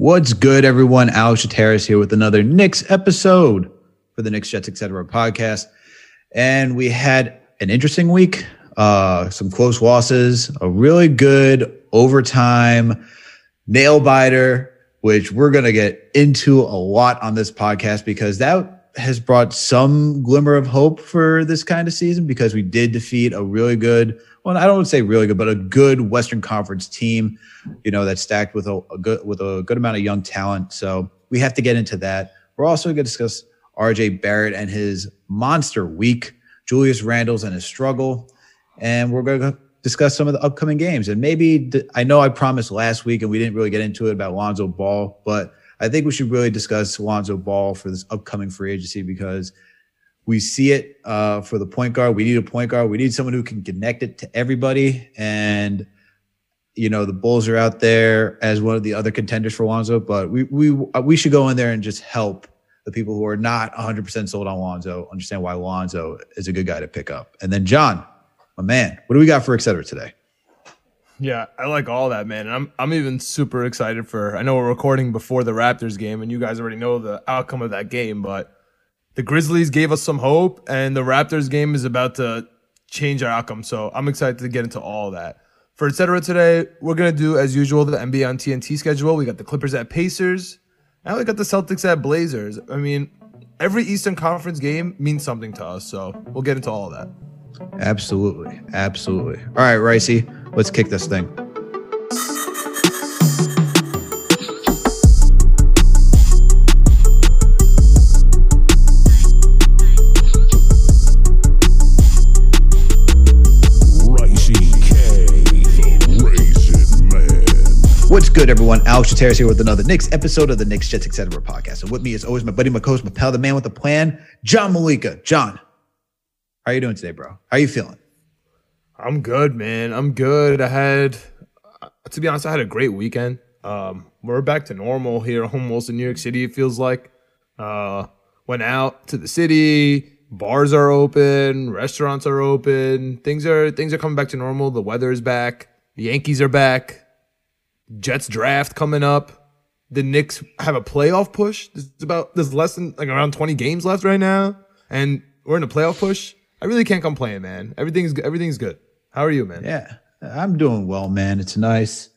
What's good, everyone? Alex Chateris here with another Knicks episode for the Knicks Jets Etc. podcast. And we had an interesting week, uh, some close losses, a really good overtime nail biter, which we're going to get into a lot on this podcast because that has brought some glimmer of hope for this kind of season because we did defeat a really good well, I don't want to say really good, but a good Western Conference team, you know, that's stacked with a, a good with a good amount of young talent. So we have to get into that. We're also going to discuss RJ Barrett and his monster week, Julius Randle's and his struggle, and we're going to discuss some of the upcoming games. And maybe I know I promised last week and we didn't really get into it about Lonzo Ball, but I think we should really discuss Lonzo Ball for this upcoming free agency because we see it uh, for the point guard. We need a point guard. We need someone who can connect it to everybody. And you know the Bulls are out there as one of the other contenders for Lonzo, but we we we should go in there and just help the people who are not 100% sold on Lonzo understand why Lonzo is a good guy to pick up. And then John, my man, what do we got for etc. today? Yeah, I like all that, man. And I'm I'm even super excited for. I know we're recording before the Raptors game, and you guys already know the outcome of that game, but the Grizzlies gave us some hope, and the Raptors game is about to change our outcome. So I'm excited to get into all that. For etc. today, we're gonna do as usual the NBA on TNT schedule. We got the Clippers at Pacers, and we got the Celtics at Blazers. I mean, every Eastern Conference game means something to us, so we'll get into all of that. Absolutely, absolutely. All right, Ricey, let's kick this thing. Good, everyone? Alex Chateris here with another Knicks episode of the Knicks Jets Etc. podcast. And with me, as always, my buddy, my co-host, my pal, the man with the plan, John Malika. John, how are you doing today, bro? How are you feeling? I'm good, man. I'm good. I had, to be honest, I had a great weekend. Um, we're back to normal here, almost in New York City. It feels like. Uh, went out to the city. Bars are open. Restaurants are open. Things are things are coming back to normal. The weather is back. The Yankees are back. Jets draft coming up. The Knicks have a playoff push. There's about there's less than like around 20 games left right now, and we're in a playoff push. I really can't complain, man. Everything's everything's good. How are you, man? Yeah, I'm doing well, man. It's a nice,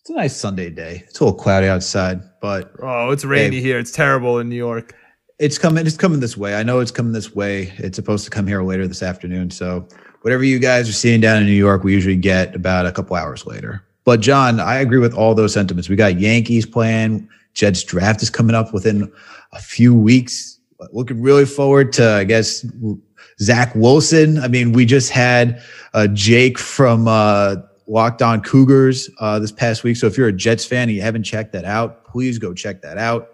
it's a nice Sunday day. It's a little cloudy outside, but oh, it's rainy hey, here. It's terrible in New York. It's coming. It's coming this way. I know it's coming this way. It's supposed to come here later this afternoon. So whatever you guys are seeing down in New York, we usually get about a couple hours later. But John, I agree with all those sentiments. We got Yankees playing. Jets draft is coming up within a few weeks. Looking really forward to, I guess, Zach Wilson. I mean, we just had uh, Jake from uh, Locked On Cougars uh, this past week. So if you're a Jets fan and you haven't checked that out, please go check that out.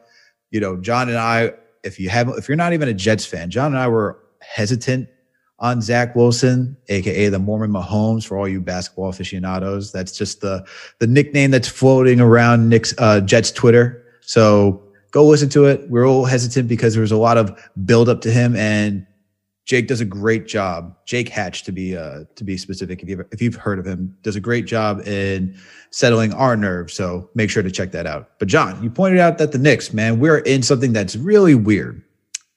You know, John and I, if you haven't, if you're not even a Jets fan, John and I were hesitant on Zach Wilson, aka the Mormon Mahomes, for all you basketball aficionados. That's just the the nickname that's floating around Knicks uh, Jets Twitter. So go listen to it. We're all hesitant because there was a lot of build up to him, and Jake does a great job. Jake Hatch, to be uh, to be specific, if you've if you've heard of him, does a great job in settling our nerves. So make sure to check that out. But John, you pointed out that the Knicks, man, we're in something that's really weird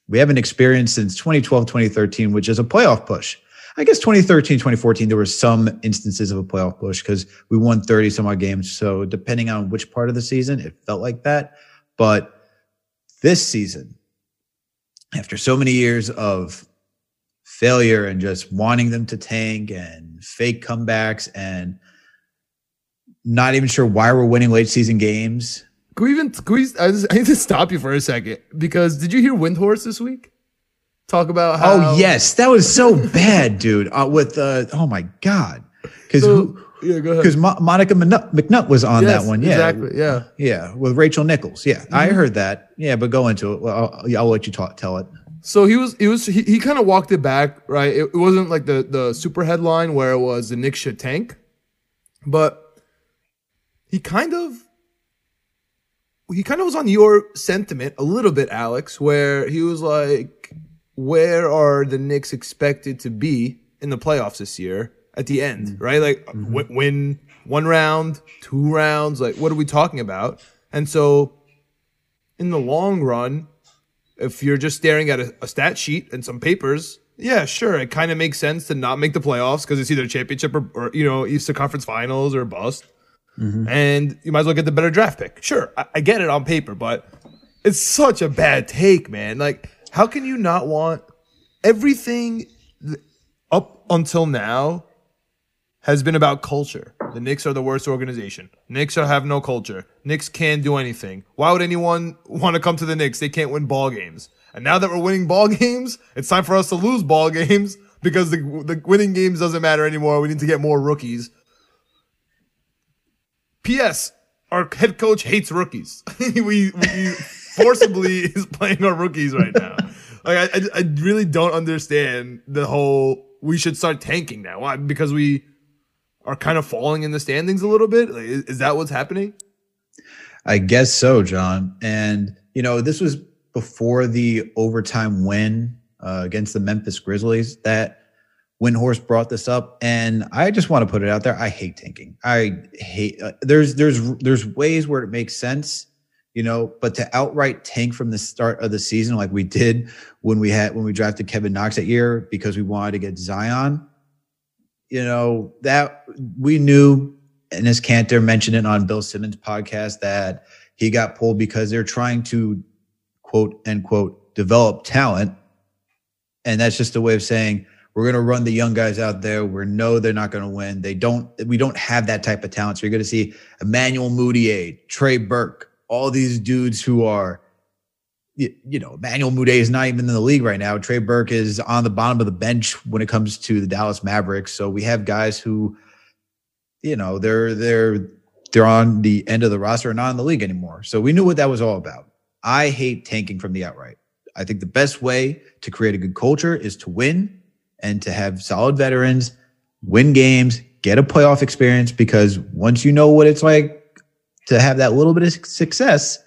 we haven't experienced since 2012, 2013, which is a playoff push. I guess 2013, 2014, there were some instances of a playoff push because we won 30 some odd games. So depending on which part of the season, it felt like that. But this season, after so many years of failure and just wanting them to tank and fake comebacks and not even sure why we're winning late season games can we even? Can we, I, just, I need to stop you for a second because did you hear Windhorst this week? Talk about how. Oh yes, that was so bad, dude. Uh, with uh, oh my god, because so, yeah, go ahead. Because Mo- Monica McNutt was on yes, that one. Yeah, exactly. Yeah, yeah, with Rachel Nichols. Yeah, mm-hmm. I heard that. Yeah, but go into it. Well, I'll, I'll let you talk. Tell it. So he was, he was, he, he kind of walked it back, right? It, it wasn't like the the super headline where it was the Knicks should tank, but he kind of he kind of was on your sentiment a little bit, Alex, where he was like, where are the Knicks expected to be in the playoffs this year at the end, mm-hmm. right? Like, mm-hmm. w- win one round, two rounds. Like, what are we talking about? And so, in the long run, if you're just staring at a, a stat sheet and some papers, yeah, sure, it kind of makes sense to not make the playoffs because it's either championship or, or, you know Eastern Conference Finals or bust, mm-hmm. and you might as well get the better draft pick. Sure, I, I get it on paper, but it's such a bad take, man. Like, how can you not want everything up until now has been about culture. The Knicks are the worst organization. Knicks are, have no culture. Knicks can't do anything. Why would anyone want to come to the Knicks? They can't win ball games. And now that we're winning ball games, it's time for us to lose ball games because the, the winning games doesn't matter anymore. We need to get more rookies. P.S. Our head coach hates rookies. we, we forcibly is playing our rookies right now. Like I, I really don't understand the whole. We should start tanking now. Why? Because we are kind of falling in the standings a little bit? Like, is, is that what's happening? I guess so, John. And, you know, this was before the overtime win uh, against the Memphis Grizzlies that Windhorst brought this up. And I just want to put it out there. I hate tanking. I hate, uh, there's, there's, there's ways where it makes sense, you know, but to outright tank from the start of the season, like we did when we had, when we drafted Kevin Knox that year because we wanted to get Zion you know, that we knew, and as Kanter mentioned it on Bill Simmons' podcast, that he got pulled because they're trying to quote unquote develop talent. And that's just a way of saying we're going to run the young guys out there. We know they're not going to win. They don't, we don't have that type of talent. So you're going to see Emmanuel Mudiay, Trey Burke, all these dudes who are you, you know, Emmanuel Mudiay is not even in the league right now. Trey Burke is on the bottom of the bench when it comes to the Dallas Mavericks. So we have guys who, you know, they're they're they're on the end of the roster and not in the league anymore. So we knew what that was all about. I hate tanking from the outright. I think the best way to create a good culture is to win and to have solid veterans, win games, get a playoff experience because once you know what it's like to have that little bit of success,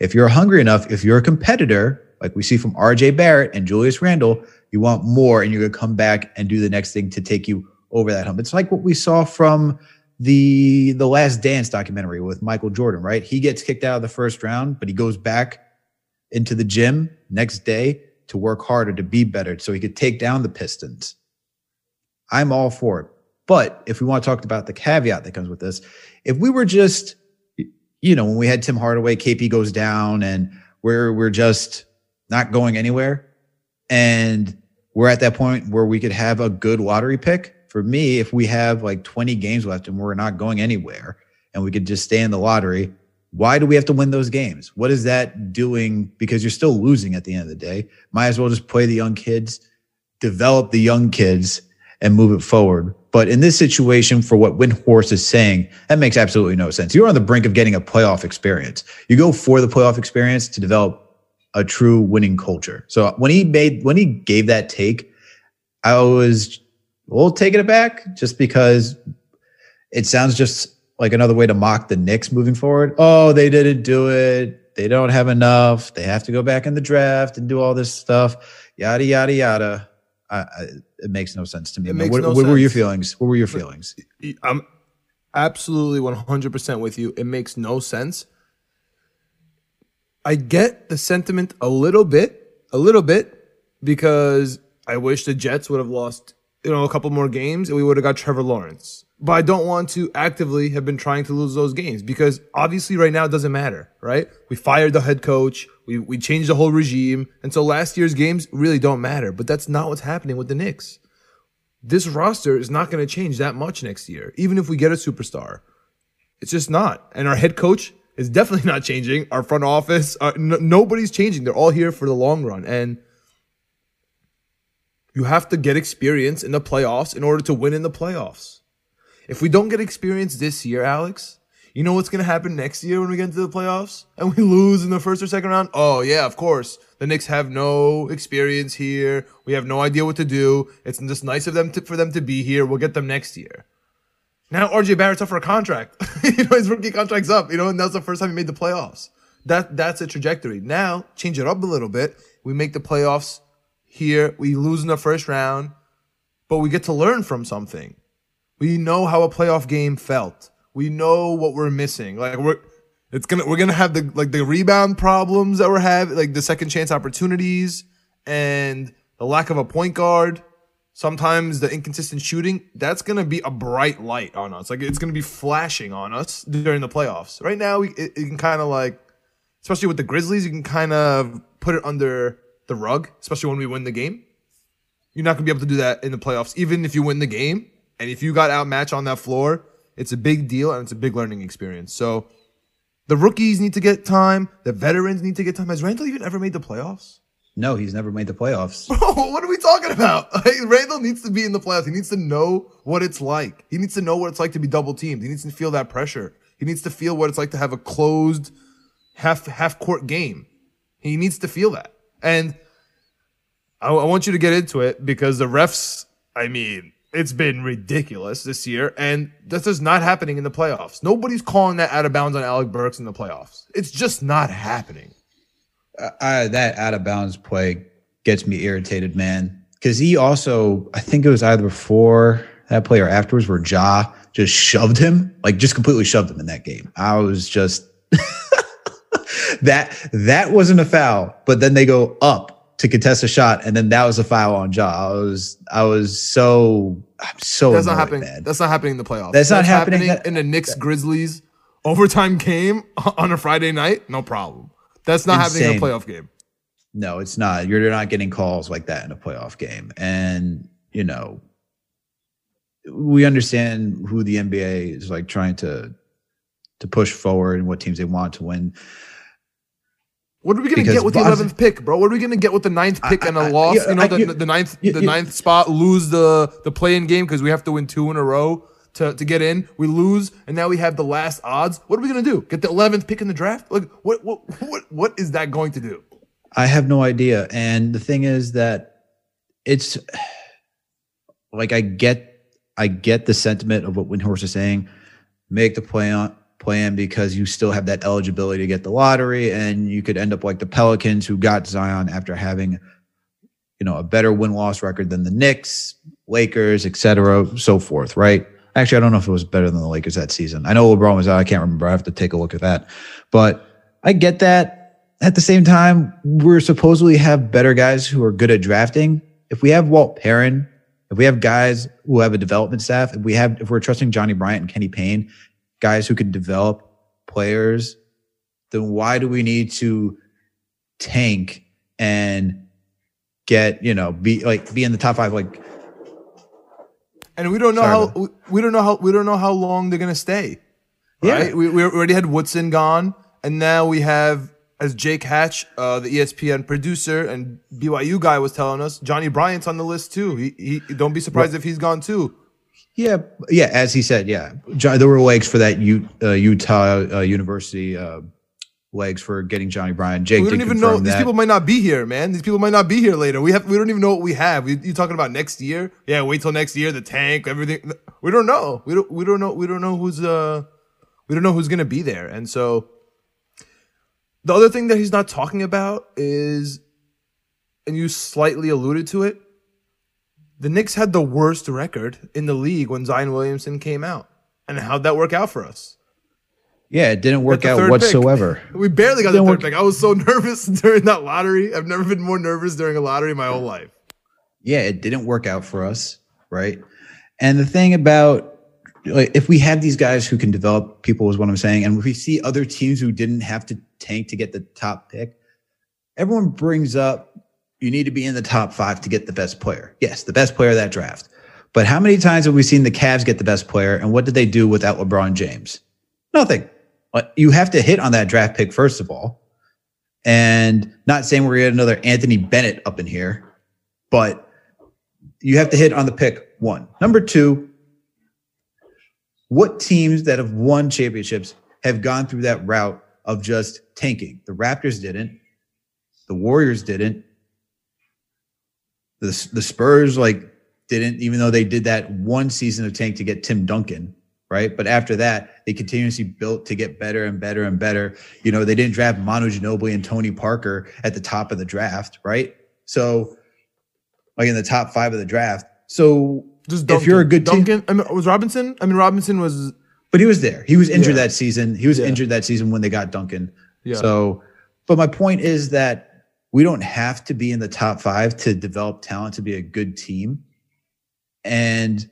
if you're hungry enough, if you're a competitor, like we see from RJ Barrett and Julius Randle, you want more and you're going to come back and do the next thing to take you over that hump. It's like what we saw from the the last dance documentary with Michael Jordan, right? He gets kicked out of the first round, but he goes back into the gym next day to work harder to be better so he could take down the Pistons. I'm all for it. But if we want to talk about the caveat that comes with this, if we were just you know, when we had Tim Hardaway, KP goes down and we're we're just not going anywhere. And we're at that point where we could have a good lottery pick. For me, if we have like 20 games left and we're not going anywhere and we could just stay in the lottery, why do we have to win those games? What is that doing? Because you're still losing at the end of the day. Might as well just play the young kids, develop the young kids, and move it forward. But in this situation, for what Windhorst is saying, that makes absolutely no sense. You're on the brink of getting a playoff experience. You go for the playoff experience to develop a true winning culture. So when he made, when he gave that take, I was, we'll take it back just because it sounds just like another way to mock the Knicks moving forward. Oh, they didn't do it. They don't have enough. They have to go back in the draft and do all this stuff. Yada, yada, yada. I, I, it makes no sense to me. What, no what sense. were your feelings? What were your feelings? I'm absolutely 100% with you. It makes no sense. I get the sentiment a little bit, a little bit, because I wish the Jets would have lost, you know, a couple more games and we would have got Trevor Lawrence. But I don't want to actively have been trying to lose those games because obviously right now it doesn't matter, right? We fired the head coach. We, we changed the whole regime. And so last year's games really don't matter, but that's not what's happening with the Knicks. This roster is not going to change that much next year, even if we get a superstar. It's just not. And our head coach is definitely not changing. Our front office, uh, n- nobody's changing. They're all here for the long run. And you have to get experience in the playoffs in order to win in the playoffs. If we don't get experience this year, Alex, you know what's going to happen next year when we get into the playoffs and we lose in the first or second round? Oh, yeah, of course. The Knicks have no experience here. We have no idea what to do. It's just nice of them to, for them to be here. We'll get them next year. Now RJ Barrett's up for a contract. you know, his rookie contract's up, you know, and that's the first time he made the playoffs. That that's a trajectory. Now, change it up a little bit. We make the playoffs here. We lose in the first round, but we get to learn from something. We know how a playoff game felt. We know what we're missing. Like we're It's gonna we're gonna have the like the rebound problems that we're having, like the second chance opportunities and the lack of a point guard. Sometimes the inconsistent shooting, that's gonna be a bright light on us. Like it's gonna be flashing on us during the playoffs. Right now, we, it, it can kind of like, especially with the Grizzlies, you can kind of put it under the rug, especially when we win the game. You're not gonna be able to do that in the playoffs, even if you win the game. And if you got outmatched on that floor, it's a big deal and it's a big learning experience. So the rookies need to get time. The veterans need to get time. Has Randle even ever made the playoffs? No, he's never made the playoffs. Bro, what are we talking about? Like, Randle needs to be in the playoffs. He needs to know what it's like. He needs to know what it's like to be double teamed. He needs to feel that pressure. He needs to feel what it's like to have a closed half half court game. He needs to feel that. And I, I want you to get into it because the refs, I mean, it's been ridiculous this year, and this is not happening in the playoffs. Nobody's calling that out of bounds on Alec Burks in the playoffs. It's just not happening. Uh, that out of bounds play gets me irritated, man. Because he also, I think it was either before that play or afterwards, where Ja just shoved him, like just completely shoved him in that game. I was just that that wasn't a foul, but then they go up to contest a shot, and then that was a foul on Ja. I was I was so I'm so That's not happening. man. That's not happening in the playoffs. That's not happening. That- in the Knicks Grizzlies overtime game on a Friday night. No problem. That's not happening in a playoff game. No, it's not. You're not getting calls like that in a playoff game. And, you know, we understand who the NBA is like trying to to push forward and what teams they want to win. What are we gonna Because get with the eleventh pick, bro? What are we gonna get with the ninth pick I- and a I- loss? yeah, you know, I- the, you- the ninth, you- the ninth spot, lose the the play-in game because we have to win two in a row to, to get in. We lose, and now we have the last odds. What are we gonna do? Get the eleventh pick in the draft? Like, what what what what is that going to do? I have no idea. And the thing is that it's like I get I get the sentiment of what Windhorst is saying. Make the play on play in because you still have that eligibility to get the lottery and you could end up like the Pelicans who got Zion after having you know a better win-loss record than the Knicks, Lakers, etc., so forth, right? Actually, I don't know if it was better than the Lakers that season. I know LeBron was out. I can't remember. I have to take a look at that. But I get that. At the same time, we're supposedly have better guys who are good at drafting. If we have Walt Perrin, if we have guys who have a development staff, if we have, if we're trusting Johnny Bryant and Kenny Payne, guys who can develop players, then why do we need to tank and get, you know, be like be in the top five? Like, And we don't know Sorry, how we, don't know how we don't know how long they're gonna stay. Yeah. Right? We, we already had Woodson gone, and now we have as Jake Hatch, uh, the ESPN producer and BYU guy was telling us, Johnny Bryant's on the list too. He, he don't be surprised if he's gone too. Yeah, yeah, as he said, yeah, Jo- there were legs for that U, uh, Utah uh, University uh, legs for getting Johnny Bryant. Jake we don't even know confirm these people might not be here, man. These people might not be here later. We have we don't even know what we have. We, you talking about next year? Yeah, wait till next year. The tank, everything. We don't know. We don't we don't know. We don't know who's uh we don't know who's gonna be there. And so the other thing that he's not talking about is, and you slightly alluded to it. The Knicks had the worst record in the league when Zion Williamson came out. And how'd that work out for us? yeah, it didn't work out third pick. whatsoever. We barely got the third work- pick. I was so nervous during that lottery. I've never been more nervous during a lottery in my whole life. yeah, it didn't work out for us, right? And the thing about like if we have these guys who can develop people is what I'm saying, and if we see other teams who didn't have to tank to get the top pick, everyone brings up you need to be in the top five to get the best player. Yes, the best player of that draft. But how many times have we seen the Cavs get the best player, and what did they do without LeBron James? Nothing. But You have to hit on that draft pick first of all, and not saying we're gonna get another Anthony Bennett up in here, but you have to hit on the pick one. Number two, what teams that have won championships have gone through that route of just tanking? The Raptors didn't. The Warriors didn't. The, the Spurs like didn't, even though they did that one season of tank to get Tim Duncan, right? But after that, they continuously built to get better and better and better. You know, they didn't draft Manu Ginobili and Tony Parker at the top of the draft, right? So, like in the top five of the draft. So Just If you're a good team- Duncan. I mean, was Robinson? I mean, Robinson was But he was there. He was injured Yeah. that season. He was Yeah. injured that season when they got Duncan. Yeah. So, but my point is that we don't have to be in the top five to develop talent to be a good team. And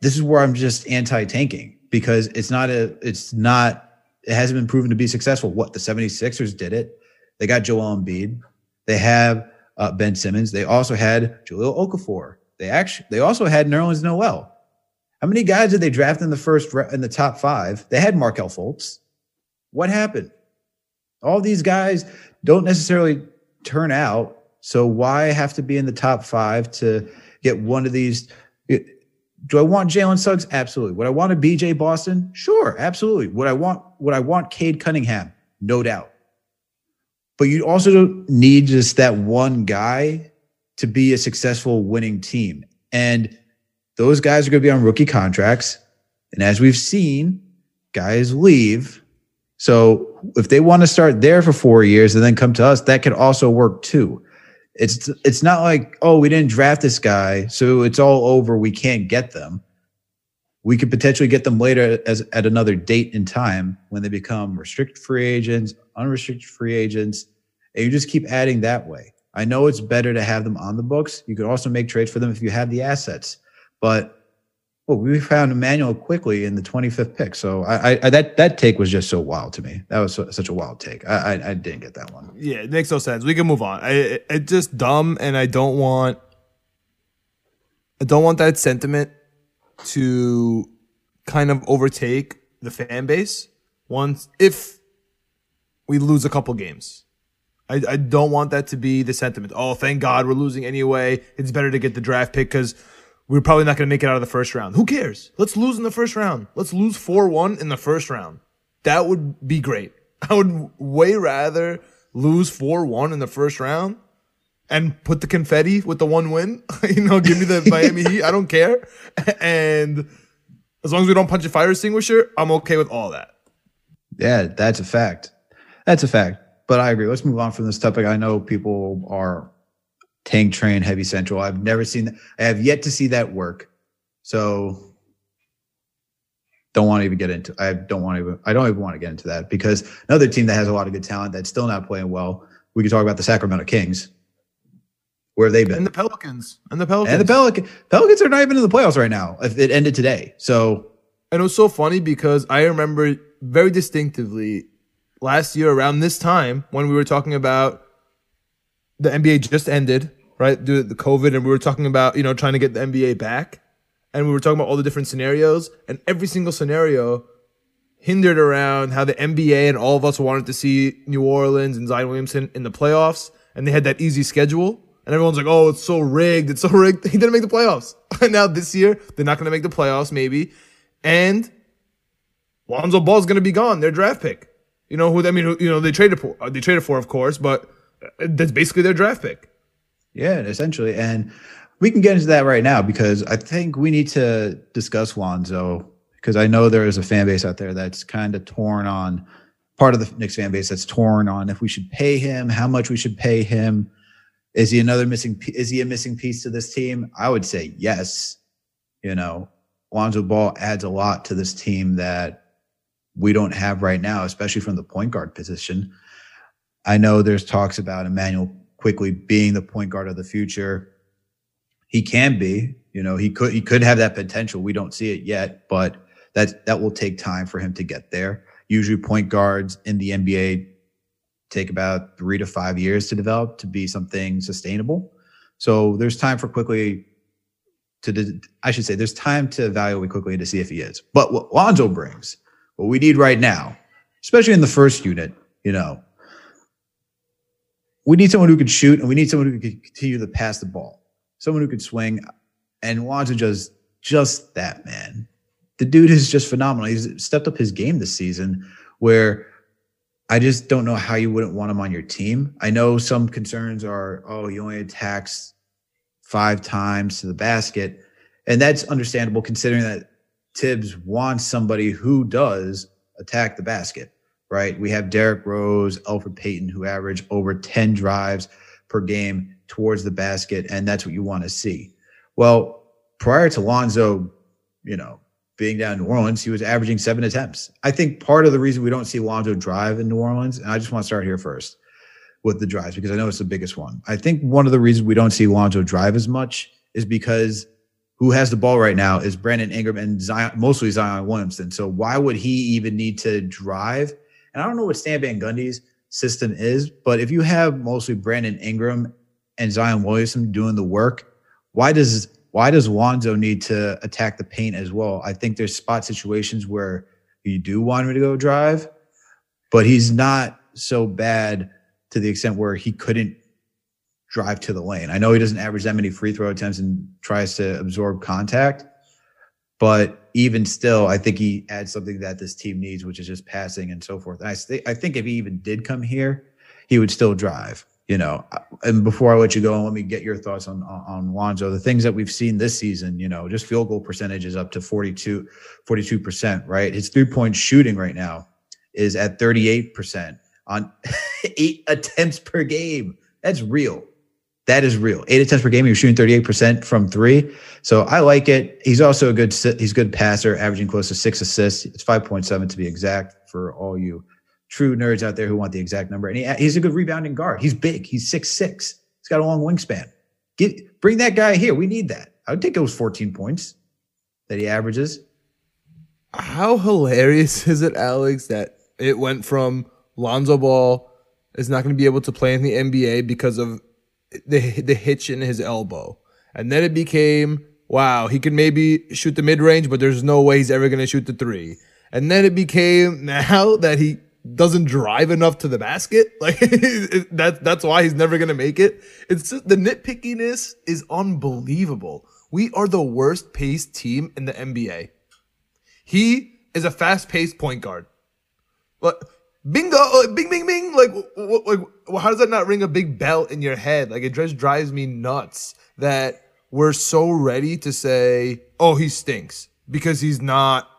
this is where I'm just anti-tanking because it's not a, it's not, it hasn't been proven to be successful. What the 76ers did it. They got Joel Embiid. They have uh, Ben Simmons. They also had Jahlil Okafor. They actually, they also had Nerlens Noel. How many guys did they draft in the first in the top five? They had Markelle Fultz. What happened? All these guys don't necessarily turn out. So why have to be in the top five to get one of these? Do I want Jalen Suggs? Absolutely. Would I want a BJ Boston? Sure, absolutely. Would I want would I want Cade Cunningham? No doubt. But you also don't need just that one guy to be a successful winning team. And those guys are going to be on rookie contracts. And as we've seen, guys leave. So if they want to start there for four years and then come to us, that could also work too. It's it's not like, oh, we didn't draft this guy, so it's all over. We can't get them. We could potentially get them later as at another date in time when they become restricted free agents, unrestricted free agents, and you just keep adding that way. I know it's better to have them on the books. You could also make trades for them if you have the assets. But well, we found Immanuel Quickley in the 25th pick. So I, I, that that take was just so wild to me. That was so, such a wild take. I, I I didn't get that one. Yeah, it makes no sense. We can move on. I, it, it's just dumb, and I don't want. I don't want that sentiment to kind of overtake the fan base once if we lose a couple games. I, I don't want that to be the sentiment. Oh, thank God we're losing anyway. It's better to get the draft pick because we're probably not going to make it out of the first round. Who cares? Let's lose in the first round. Let's lose 4 1 in the first round. That would be great. I would way rather lose 4 1 in the first round and put the confetti with the one win. you know, give me the Miami Heat. I don't care. And as long as we don't punch a fire extinguisher, I'm okay with all that. Yeah, that's a fact. That's a fact. But I agree. Let's move on from this topic. I know people are tank train heavy central. I've never seen that. I have yet to see that work. So don't want to even get into I don't want to even I don't even want to get into that because another team that has a lot of good talent that's still not playing well. We could talk about the Sacramento Kings. Where have they been? And the Pelicans. And the Pelicans. And the Pelican, Pelicans are not even in the playoffs right now. If it ended today. So And it was so funny because I remember very distinctively last year around this time when we were talking about the NBA just ended, right? Due to the COVID, and we were talking about, you know, trying to get the NBA back. And we were talking about all the different scenarios, and every single scenario hindered around how the NBA and all of us wanted to see New Orleans and Zion Williamson in the playoffs, and they had that easy schedule. And everyone's like, oh, it's so rigged. It's so rigged. He didn't make the playoffs. And now this year, they're not going to make the playoffs, maybe. And Lonzo Ball's going to be gone, their draft pick. You know who? I mean, who, you know they traded for. uh, They traded for, of course, but that's basically their draft pick. Yeah, essentially. And we can get into that right now because I think we need to discuss Lonzo because I know there is a fan base out there that's kind of torn on part of the Knicks fan base that's torn on if we should pay him, how much we should pay him. Is he another missing? Is he a missing piece to this team? I would say yes. You know, Lonzo Ball adds a lot to this team that we don't have right now, especially from the point guard position. I know there's talks about Immanuel Quickley being the point guard of the future. He can be, you know, he could he could have that potential. We don't see it yet, but that that will take time for him to get there. Usually point guards in the NBA take about 3 to 5 years to develop to be something sustainable. So there's time for Quickley to I should say there's time to evaluate Quickley to see if he is. But what Lonzo brings, what we need right now, especially in the first unit, you know, we need someone who can shoot and we need someone who can continue to pass the ball. Someone who can swing. And Lonzo just just that man. The dude is just phenomenal. He's stepped up his game this season where I just don't know how you wouldn't want him on your team. I know some concerns are, oh, he only attacks five times to the basket. And that's understandable considering that Thibs wants somebody who does attack the basket, right? We have Derrick Rose, Elfrid Payton, who average over 10 drives per game towards the basket. And that's what you want to see. Well, prior to Lonzo, you know, being down in New Orleans, he was averaging seven attempts. I think part of the reason we don't see Lonzo drive in New Orleans, and I just want to start here first with the drives because I know it's the biggest one. I think one of the reasons we don't see Lonzo drive as much is because who has the ball right now is Brandon Ingram and Zion, mostly Zion Williamson. So why would he even need to drive? And I don't know what Stan Van Gundy's system is, but if you have mostly Brandon Ingram and Zion Williamson doing the work, why does why does Lonzo need to attack the paint as well? I think there's spot situations where you do want him to go drive, but he's not so bad to the extent where he couldn't drive to the lane. I know he doesn't average that many free throw attempts and tries to absorb contact, but even still, I think he adds something that this team needs, which is just passing and so forth. And I, I think if he even did come here, he would still drive. You know, and before I let you go, let me get your thoughts on on Lonzo. The things that we've seen this season, you know, just field goal percentage is up to 42, 42%, right? His three point shooting right now is at 38% on eight attempts per game. That's real. That is real. Eight attempts per game. He was shooting 38% from three. So I like it. He's also a good, he's a good passer, averaging close to six assists. It's 5.7 to be exact for all you true nerds out there who want the exact number. And he, he's a good rebounding guard. He's big. He's six six. He's got a long wingspan. Get, bring that guy here. We need that. I would take those 14 points that he averages. How hilarious is it, Alex, that it went from Lonzo Ball is not going to be able to play in the NBA because of the the hitch in his elbow, and then it became wow he can maybe shoot the mid range, but there's no way he's ever going to shoot the three. And then it became now that he doesn't drive enough to the basket. Like that, that's why he's never going to make it. It's just, the nitpickiness is unbelievable. We are the worst paced team in the NBA. He is a fast paced point guard. But bingo, like, bing, bing, bing. Like, like, how does that not ring a big bell in your head? Like, it just drives me nuts that we're so ready to say, oh, he stinks because he's not,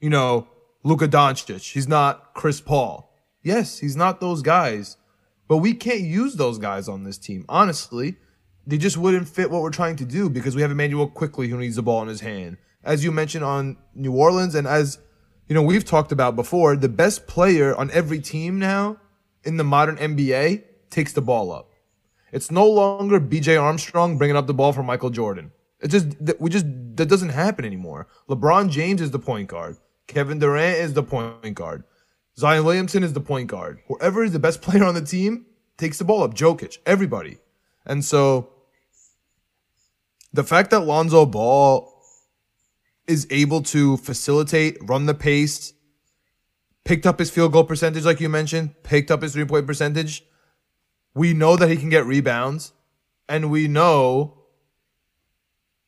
you know, Luka Doncic. He's not Chris Paul. Yes, he's not those guys, but we can't use those guys on this team. Honestly, they just wouldn't fit what we're trying to do because we have Immanuel Quickley who needs the ball in his hand. As you mentioned on New Orleans, and as you know, we've talked about before, the best player on every team now in the modern NBA takes the ball up. It's no longer BJ Armstrong bringing up the ball for Michael Jordan. It just we just that doesn't happen anymore. LeBron James is the point guard. Kevin Durant is the point guard. Zion Williamson is the point guard. Whoever is the best player on the team takes the ball up. Jokic, everybody. And so the fact that Lonzo Ball is able to facilitate, run the pace, picked up his field goal percentage, like you mentioned, picked up his three point percentage. We know that he can get rebounds, and we know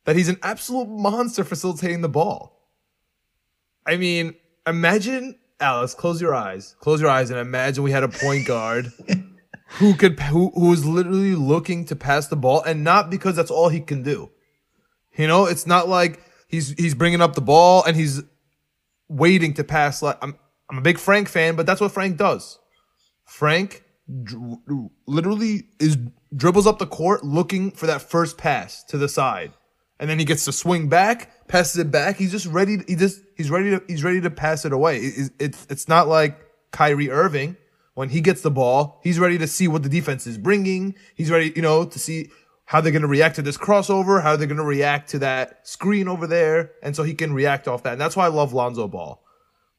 that he's an absolute monster facilitating the ball. I mean, imagine Alex, close your eyes. Close your eyes and imagine we had a point guard who could who who was literally looking to pass the ball and not because that's all he can do. You know, it's not like He's he's bringing up the ball and he's waiting to pass. Like I'm I'm a big Frank fan, but that's what Frank does. Frank dr- literally is dribbles up the court looking for that first pass to the side, and then he gets to swing back, passes it back. He's just ready. He just he's ready to he's ready to pass it away. It, it's it's not like Kyrie Irving when he gets the ball. He's ready to see what the defense is bringing. He's ready, you know, to see how they're going to react to this crossover, how they're going to react to that screen over there. And so he can react off that. And that's why I love Lonzo Ball.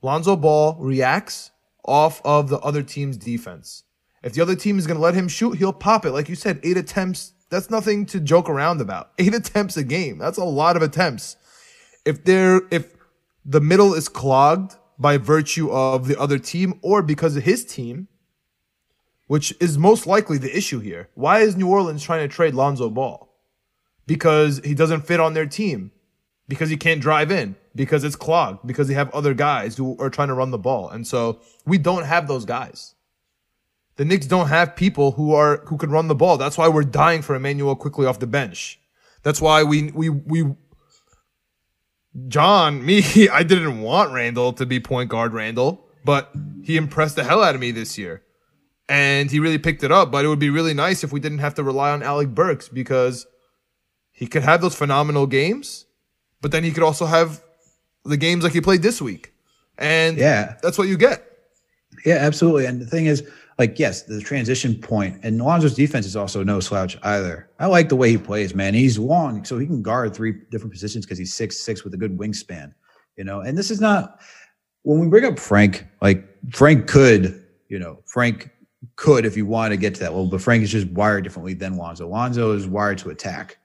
Lonzo Ball reacts off of the other team's defense. If the other team is going to let him shoot, he'll pop it. Like you said, eight attempts. That's nothing to joke around about. Eight attempts a game. That's a lot of attempts. If they're, if the middle is clogged by virtue of the other team or because of his team, which is most likely the issue here. Why is New Orleans trying to trade Lonzo Ball? Because he doesn't fit on their team. Because he can't drive in. Because it's clogged. Because they have other guys who are trying to run the ball. And so we don't have those guys. The Knicks don't have people who are who can run the ball. That's why we're dying for Immanuel Quickley off the bench. That's why we we we John, me, I didn't want Randle to be point guard Randle, but he impressed the hell out of me this year and he really picked it up. But it would be really nice if we didn't have to rely on Alec Burks because he could have those phenomenal games, but then he could also have the games like he played this week. And Yeah. that's what you get. Yeah, absolutely. And the thing is, like, yes, the transition point, and Alonzo's defense is also no slouch either. I like the way he plays, man. He's long, so he can guard three different positions because he's six six with a good wingspan. You know, and this is not when we bring up Frank, like Frank could, you know, Frank could if you want to get to that level, but Frank is just wired differently than Lonzo. Lonzo is wired to attack.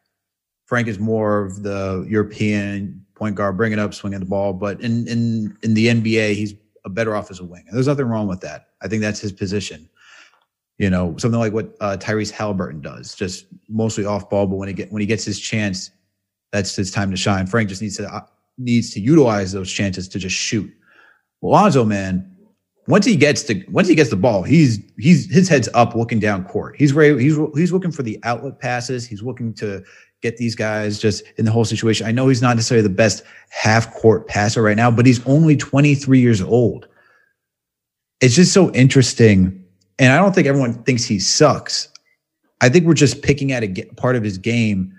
Frank is more of the European point guard, bringing up, swinging the ball. But in in in the NBA, he's a better off as a wing. And there's nothing wrong with that. I think that's his position. You know, something like what uh, Tyrese Halliburton does, just mostly off ball. But when he get when he gets his chance, that's his time to shine. Frank just needs to uh, needs to utilize those chances to just shoot. Lonzo, man, once he gets the once he gets the ball, he's he's his head's up, looking down court. He's ready. He's he's looking for the outlet passes. He's looking to get these guys just in the whole situation. I know he's not necessarily the best half court passer right now, but he's only 23 years old. It's just so interesting. And I don't think everyone thinks he sucks. I think we're just picking at a part of his game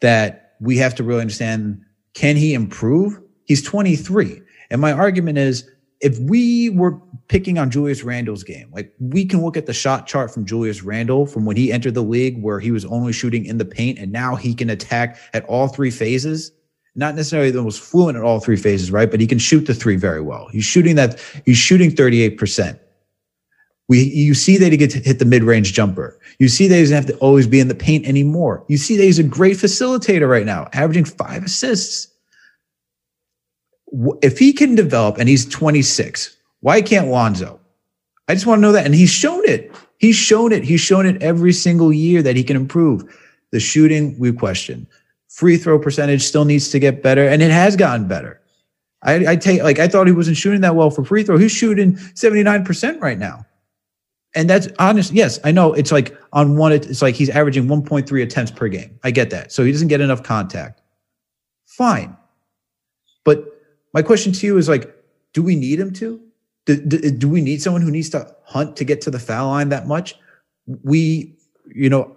that we have to really understand. Can he improve? He's 23. And my argument is if we were picking on Julius Randle's game, like we can look at the shot chart from Julius Randle from when he entered the league, where he was only shooting in the paint, and now he can attack at all three phases. Not necessarily the most fluent at all three phases, right? But he can shoot the three very well. He's shooting that. He's shooting 38%. We, you see that he gets hit the mid-range jumper. You see that he doesn't have to always be in the paint anymore. You see that he's a great facilitator right now, averaging five assists if he can develop and he's 26, why can't Lonzo? I just want to know that. And he's shown it. He's shown it. He's shown it every single year that he can improve. The shooting, we question. Free throw percentage still needs to get better, and it has gotten better. I, I take like I thought he wasn't shooting that well for free throw. He's shooting 79% right now. And that's honest. Yes, I know it's like on one, it's like he's averaging 1.3 attempts per game. I get that. So he doesn't get enough contact. Fine. But my question to you is like, do we need him to? Do, do, do, we need someone who needs to hunt to get to the foul line that much? We, you know,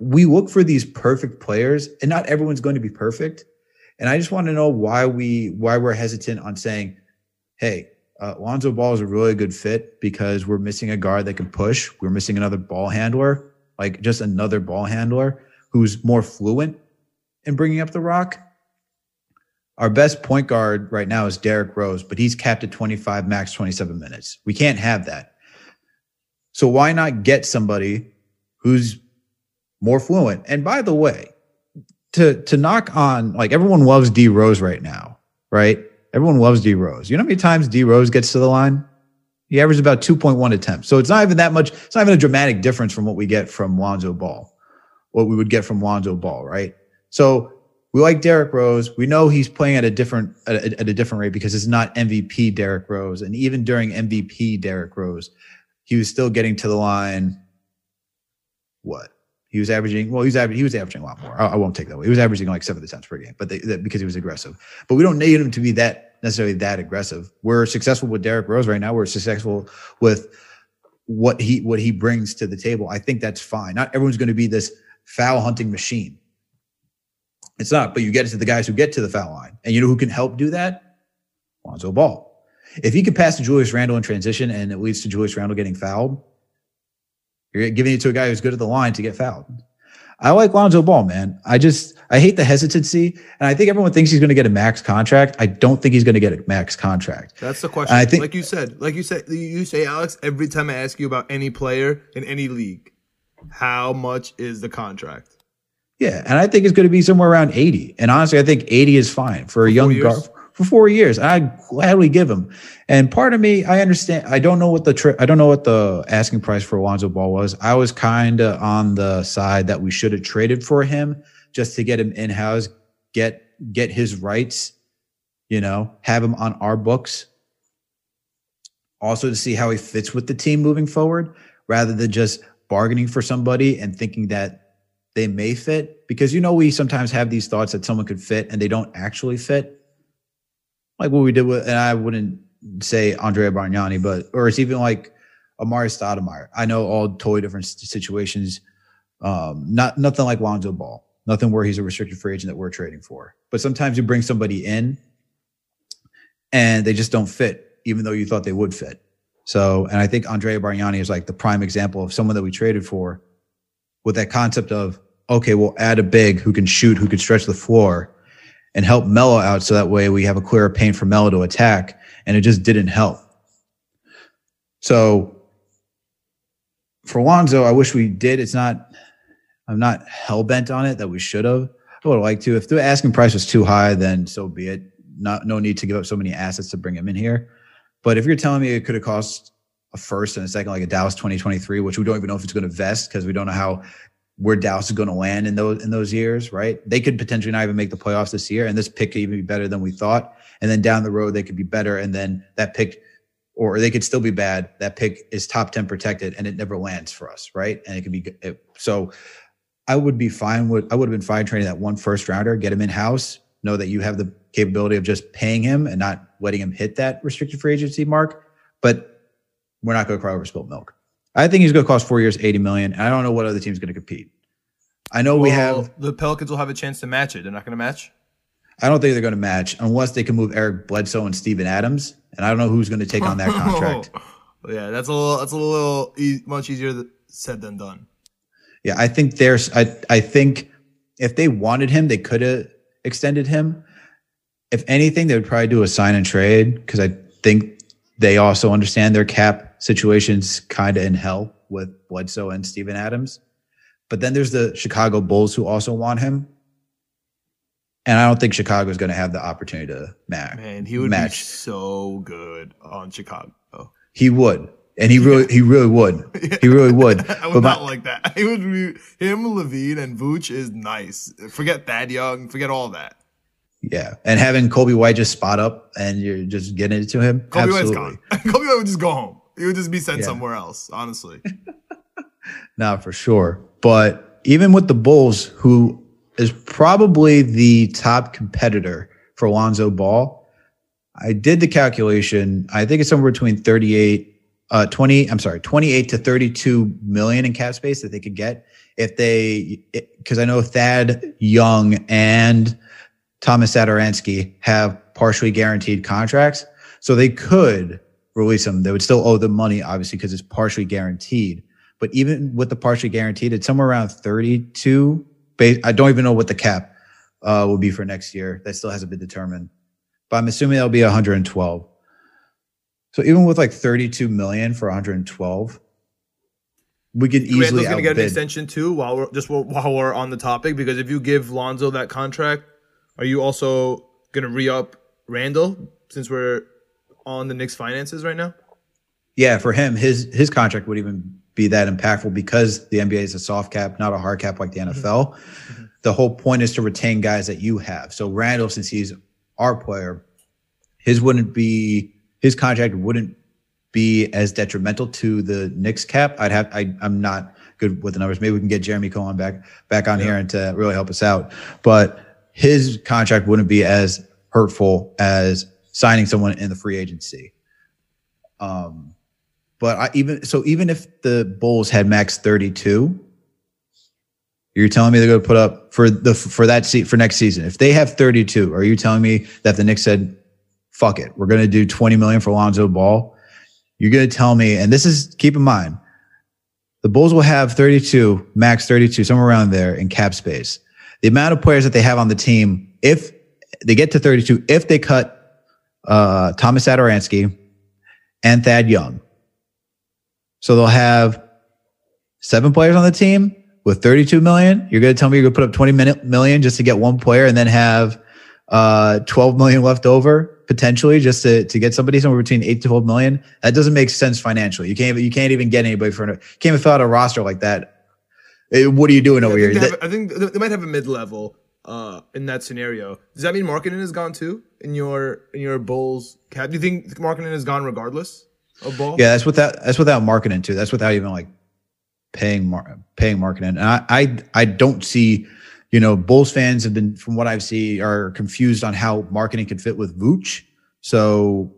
we look for these perfect players, and not everyone's going to be perfect. And I just want to know why we why we're hesitant on saying, "Hey, uh, Lonzo Ball is a really good fit because we're missing a guard that can push. We're missing another ball handler, like just another ball handler who's more fluent in bringing up the rock." Our best point guard right now is Derrick Rose, but he's capped at 25, max 27 minutes. We can't have that. So why not get somebody who's more fluent? And by the way, to to knock on like everyone loves D Rose right now, right? Everyone loves D Rose. You know how many times D Rose gets to the line? He averages about 2.1 attempts. So it's not even that much, it's not even a dramatic difference from what we get from Lonzo Ball, what we would get from Lonzo Ball, right? So we like Derrick Rose. We know he's playing at a different at at a, different rate because it's not MVP Derrick Rose, and even during MVP Derrick Rose, he was still getting to the line. What he was averaging? Well, he was averaging. He was averaging a lot more. I, I won't take that away. He was averaging like seven attempts per game, but they, that, because he was aggressive. But we don't need him to be that necessarily that aggressive. We're successful with Derrick Rose right now. We're successful with what he what he brings to the table. I think that's fine. Not everyone's going to be this foul hunting machine. It's not, but you get it to the guys who get to the foul line. And you know who can help do that? Lonzo Ball. If he could pass to Julius Randle in transition and it leads to Julius Randle getting fouled, you're giving it to a guy who's good at the line to get fouled. I like Lonzo Ball, man. I just I hate the hesitancy, and I think everyone thinks he's going to get a max contract. I don't think he's going to get a max contract. That's the question. I think, like you said, like you said, you say, Alex, every time I ask you about any player in any league, how much is the contract? Yeah, and I think it's going to be somewhere around 80. And honestly, I think 80 is fine for a young guard for four years. I gladly give him. And part of me, I understand. I don't know what the tri- I don't know what the asking price for Alonzo Ball was. I was kind of on the side that we should have traded for him just to get him in house, get get his rights, you know, have him on our books. Also to see how he fits with the team moving forward, rather than just bargaining for somebody and thinking that they may fit because you know we sometimes have these thoughts that someone could fit and they don't actually fit. Like what we did with and i wouldn't say andrea bargnani but or it's even like amar'e stoudemire. I know all totally different situations. Um not nothing like lonzo ball. Nothing where he's a restricted free agent that we're trading for. But sometimes you bring somebody in and they just don't fit, even though you thought they would fit. So, and I think Andrea Bargnani is like the prime example of someone that we traded for with that concept of, okay, we'll add a big who can shoot, who can stretch the floor and help Melo out so that way we have a clearer paint for Melo to attack. And it just didn't help. So for Lonzo, I wish we did. It's not, I'm not hell bent on it that we should have. I would have liked to. If the asking price was too high, then so be it. Not no need to give up so many assets to bring him in here. But if you're telling me it could have cost a first and a second, like a Dallas 2023, which we don't even know if it's going to vest because we don't know how where Dallas is going to land in those in those years, right? They could potentially not even make the playoffs this year, and this pick could even be better than we thought. And then down the road, they could be better, and then that pick, or they could still be bad. That pick is top ten protected, and it never lands for us, right? And it could be it, so. I would be fine with. I would have been fine trading that one first rounder, get him in house, know that you have the capability of just paying him and not letting him hit that restricted free agency mark. But we're not going to cry over spilled milk. I think he's going to cost four years, eighty million. And I don't know what other team's going to compete. I know well, we have the Pelicans will have a chance to match it. They're not going to match. I don't think they're going to match unless they can move Eric Bledsoe and Steven Adams, and I don't know who's going to take on that contract. yeah, that's a little that's a little e- much easier said than done. Yeah, I think there's I I think if they wanted him, they could have extended him. If anything, they would probably do a sign and trade because I think they also understand their cap situations kind of in hell with Bledsoe and Steven Adams. But then there's the Chicago Bulls who also want him. And I don't think Chicago is going to have the opportunity to match. Man, he would match. be so good on Chicago. He would. And he really, he really would. He really would. I would but not my, like that. He would be him, LaVine, and Vooch is nice. Forget Thad Young. Forget all that. Yeah, and having Coby White just spot up and you're just getting it to him. Coby Absolutely. White's gone. Coby White would just go home. He would just be sent yeah. somewhere else. Honestly. Not for sure. But even with the Bulls, who is probably the top competitor for Lonzo Ball, I did the calculation. I think it's somewhere between 38, uh, 20, I'm sorry, 28 to 32 million in cap space that they could get if they, because I know Thad Young and Thomas Satoransky have partially guaranteed contracts. So they could release them. They would still owe them money, obviously, because it's partially guaranteed. But even with the partially guaranteed, it's somewhere around 32. I don't even know what the cap uh, will be for next year. That still hasn't been determined. But I'm assuming that'll be 112. So even with like 32 million for 112, we could easily. Randle's going to get an extension too while we're just while we're on the topic because if you give Lonzo that contract, are you also going to re up Randle since we're on the Knicks finances right now? Yeah, for him, his his contract would even be that impactful because the NBA is a soft cap, not a hard cap like the NFL. Mm-hmm. The whole point is to retain guys that you have. So Randle, since he's our player, his wouldn't be his contract wouldn't be as detrimental to the Knicks cap. I'd have I, I'm not good with the numbers. Maybe we can get Jeremy Cohen back back on yeah. here and to really help us out. But his contract wouldn't be as hurtful as signing someone in the free agency. Um, but I even so even if the Bulls had max 32, you're telling me they're going to put up for the for that seat for next season. If they have 32, are you telling me that the Knicks said, "Fuck it, we're going to do 20 million for Lonzo Ball"? You're going to tell me, and this is keep in mind, the Bulls will have 32, max 32, somewhere around there in cap space the amount of players that they have on the team, if they get to 32, if they cut uh, Thomas Satoransky and Thad Young. So they'll have seven players on the team with 32 million. You're going to tell me you're going to put up 20 million just to get one player and then have uh, 12 million left over potentially just to, to get somebody somewhere between eight to 12 million. That doesn't make sense financially. You can't, you can't even get anybody for, can't even fill out a roster like that Eh, what are you doing yeah, over I here? Have, I think they might have a mid level uh, in that scenario. Does that mean Markkanen is gone too in your in your Bulls cap? Do you think Markkanen is gone regardless of Ball? Yeah, that's without that's without Markkanen too. That's without even like paying mar- paying Markkanen. And I, I I don't see, you know, Bulls fans have been from what I've seen are confused on how Markkanen could fit with Vooch. So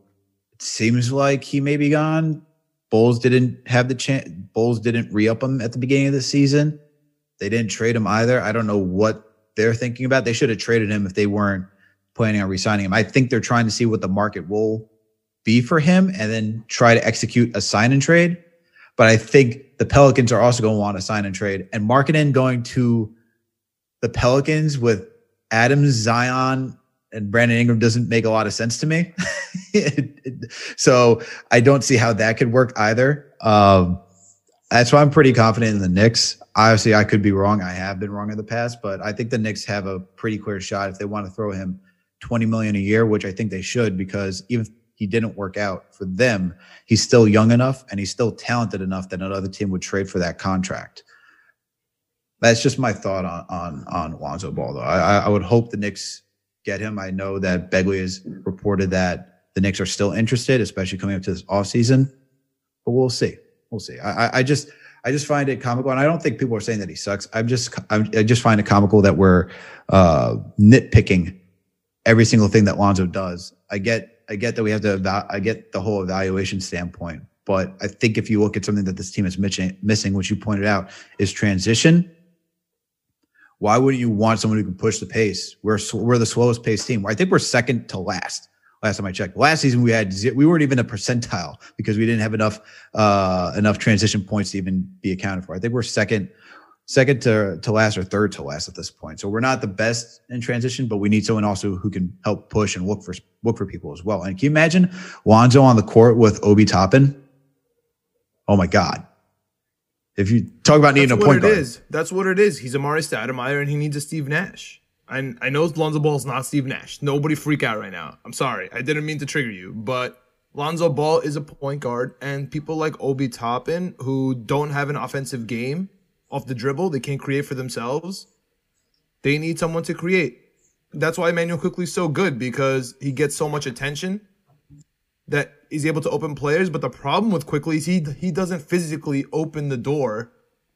it seems like he may be gone. Bulls didn't have the chance. Bulls didn't re up him at the beginning of the season. They didn't trade him either. I don't know what they're thinking about. They should have traded him if they weren't planning on resigning him. I think they're trying to see what the market will be for him and then try to execute a sign and trade. But I think the Pelicans are also going to want to sign and trade. And Markkanen going to the Pelicans with Adams, Zion, and Brandon Ingram doesn't make a lot of sense to me. so I don't see how that could work either. Um, that's why I'm pretty confident in the Knicks. Obviously, I could be wrong. I have been wrong in the past, but I think the Knicks have a pretty clear shot if they want to throw him 20 million a year, which I think they should, because even if he didn't work out for them, he's still young enough and he's still talented enough that another team would trade for that contract. That's just my thought on on on Lonzo Ball, though. I, I would hope the Knicks get him. I know that Begley has reported that the Knicks are still interested, especially coming up to this offseason, but we'll see. We'll see. I, I just I just find it comical, and I don't think people are saying that he sucks. I'm just I'm, i just find it comical that we're uh, nitpicking every single thing that Lonzo does. I get I get that we have to I get the whole evaluation standpoint, but I think if you look at something that this team is missing, missing, which you pointed out, is transition. Why wouldn't you want someone who can push the pace? We're we're the slowest paced team. I think we're second to last. Last time I checked, last season we had we weren't even a percentile because we didn't have enough uh, enough transition points to even be accounted for. I think we're second second to, to last or third to last at this point. So we're not the best in transition, but we need someone also who can help push and look for look for people as well. And can you imagine Lonzo on the court with Obi Toppin? Oh my God. If you talk about needing That's a point what it guard. is. That's what it is. He's Amar'e Stoudemire and he needs a Steve Nash. And I know Lonzo Ball is not Steve Nash. Nobody freak out right now. I'm sorry. I didn't mean to trigger you, but Lonzo Ball is a point guard, and people like Obi Toppin who don't have an offensive game off the dribble, they can't create for themselves. They need someone to create. That's why Quickley is so good because he gets so much attention that he's able to open players. But the problem with Quickley is he he doesn't physically open the door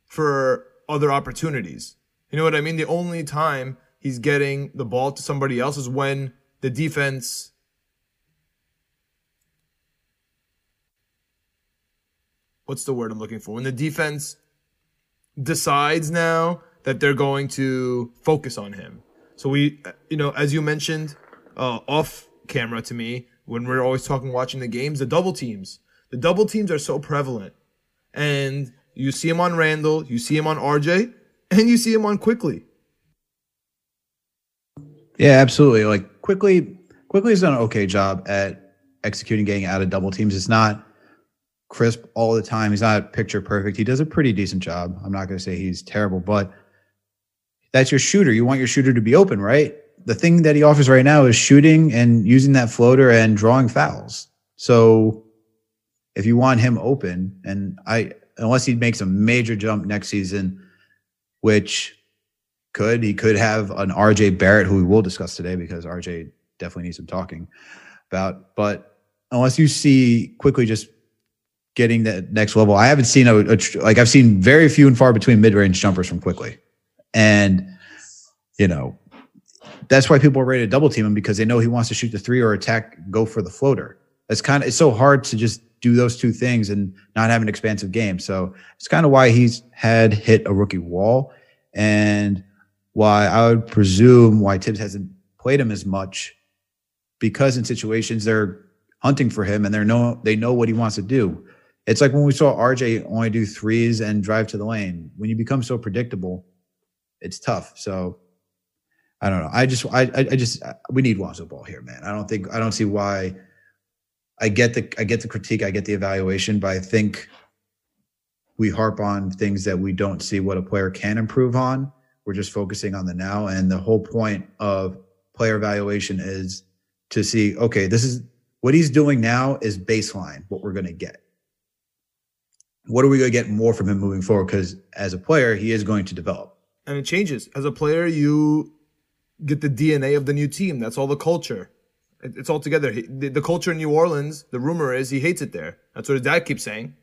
for other opportunities. You know what I mean? The only time he's getting the ball to somebody else is when the defense what's the word I'm looking for? When the defense decides now that they're going to focus on him. So we, you know, as you mentioned uh, off camera to me, when we're always talking watching the games, the double teams. The double teams are so prevalent. And you see him on Randle, you see him on RJ, and you see him on Quickley. Yeah, absolutely. Like Quickley, Quickley Quickley's done an okay job at executing getting out of double teams. It's not crisp all the time. He's not picture perfect. He does a pretty decent job. I'm not going to say he's terrible, but that's your shooter. You want your shooter to be open, right? The thing that he offers right now is shooting and using that floater and drawing fouls. So if you want him open, and I, unless he makes a major jump next season, which could, he could have an RJ Barrett, who we will discuss today because RJ definitely needs some talking about. But unless you see Quickley just getting that next level. I haven't seen a, a like I've seen very few and far between mid range jumpers from Quickley. and you know that's why people are ready to double team him because they know he wants to shoot the three or attack, go for the floater. It's kind of it's so hard to just do those two things and not have an expansive game. So it's kind of why he's had hit a rookie wall, and why I would presume why Thibs hasn't played him as much because in situations they're hunting for him and they know they know what he wants to do. It's like when we saw RJ only do threes and drive to the lane. When you become so predictable, it's tough. So I don't know. I just, I, I just, we need Lonzo Ball here, man. I don't think, I don't see why. I get the, I get the critique, I get the evaluation, but I think we harp on things that we don't see what a player can improve on. We're just focusing on the now, and the whole point of player evaluation is to see, okay, this is what he's doing now is baseline, what we're going to get what are we going to get more from him moving forward? Because as a player, he is going to develop. And it changes. As a player, you get the DNA of the new team. That's all the culture. It's all together. The culture in New Orleans, the rumor is he hates it there. That's what his dad keeps saying.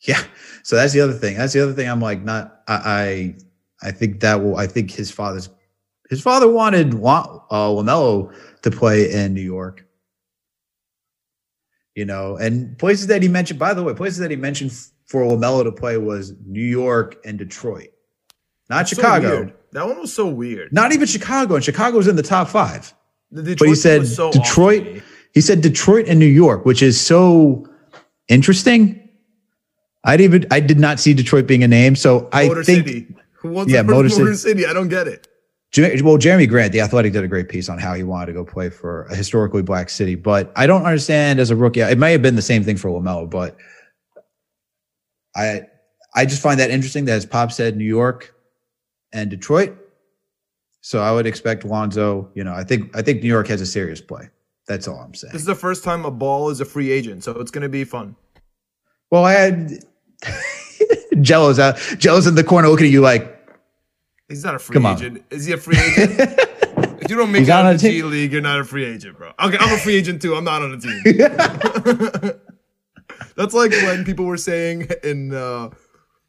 Yeah. So that's the other thing. That's the other thing. I'm like, not, I, I, I think that will, I think his father's, his father wanted uh, LaMelo to play in New York you know, and places that he mentioned, by the way, places that he mentioned for LaMelo to play was New York and Detroit, not That's Chicago. So that one was so weird. Not even Chicago, and Chicago was in the top five. Detroit but he said so Detroit. He said Detroit and New York, which is so interesting. I didn't even I did not see Detroit being a name, so I think City. Who wants Yeah, Motor City. City? I don't get it. Well, Jerami Grant, the Athletic, did a great piece on how he wanted to go play for a historically black city. But I don't understand as a rookie. It may have been the same thing for LaMelo, but I I just find that interesting that as Pop said, New York and Detroit. So I would expect Lonzo. You know, I think I think New York has a serious play. That's all I'm saying. This is the first time a ball is a free agent, so it's going to be fun. Well, I had Gelo's out. Gelo's in the corner looking at you like, He's not a free Come on. agent. Is he a free agent? if you don't make He's it on the. G League, you're not a free agent, bro. Okay, I'm a free agent too. I'm not on a team. That's like when people were saying in uh,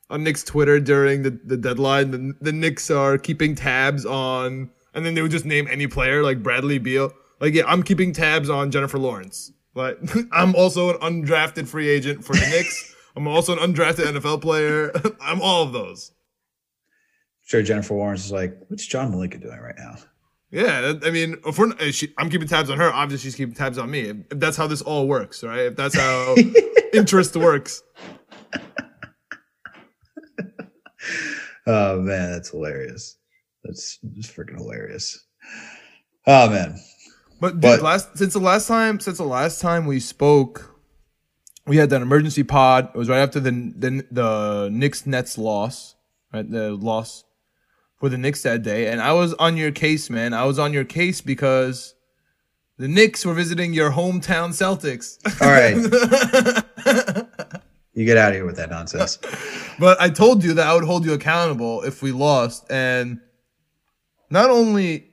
on Knicks Twitter during the, the deadline, the, the Knicks are keeping tabs on, and then they would just name any player like Bradley Beal. Like, yeah, I'm keeping tabs on Jennifer Lawrence. Like, I'm also an undrafted free agent for the Knicks. I'm also an undrafted NFL player. I'm all of those. Sure, Jennifer Lawrence is like, what's John Malika doing right now? Yeah, I mean, if we're, if she, I'm keeping tabs on her. Obviously, she's keeping tabs on me. If, if that's how this all works, right? If that's how interest works. Oh man, that's hilarious. That's just freaking hilarious. Oh man. But dude, But- last since the last time since the last time we spoke, we had that emergency pod. It was right after the the the Knicks Nets loss, right? The loss for the Knicks that day, and I was on your case, man. I was on your case because the Knicks were visiting your hometown Celtics. All right. you get out of here with that nonsense. But I told you that I would hold you accountable if we lost, and not only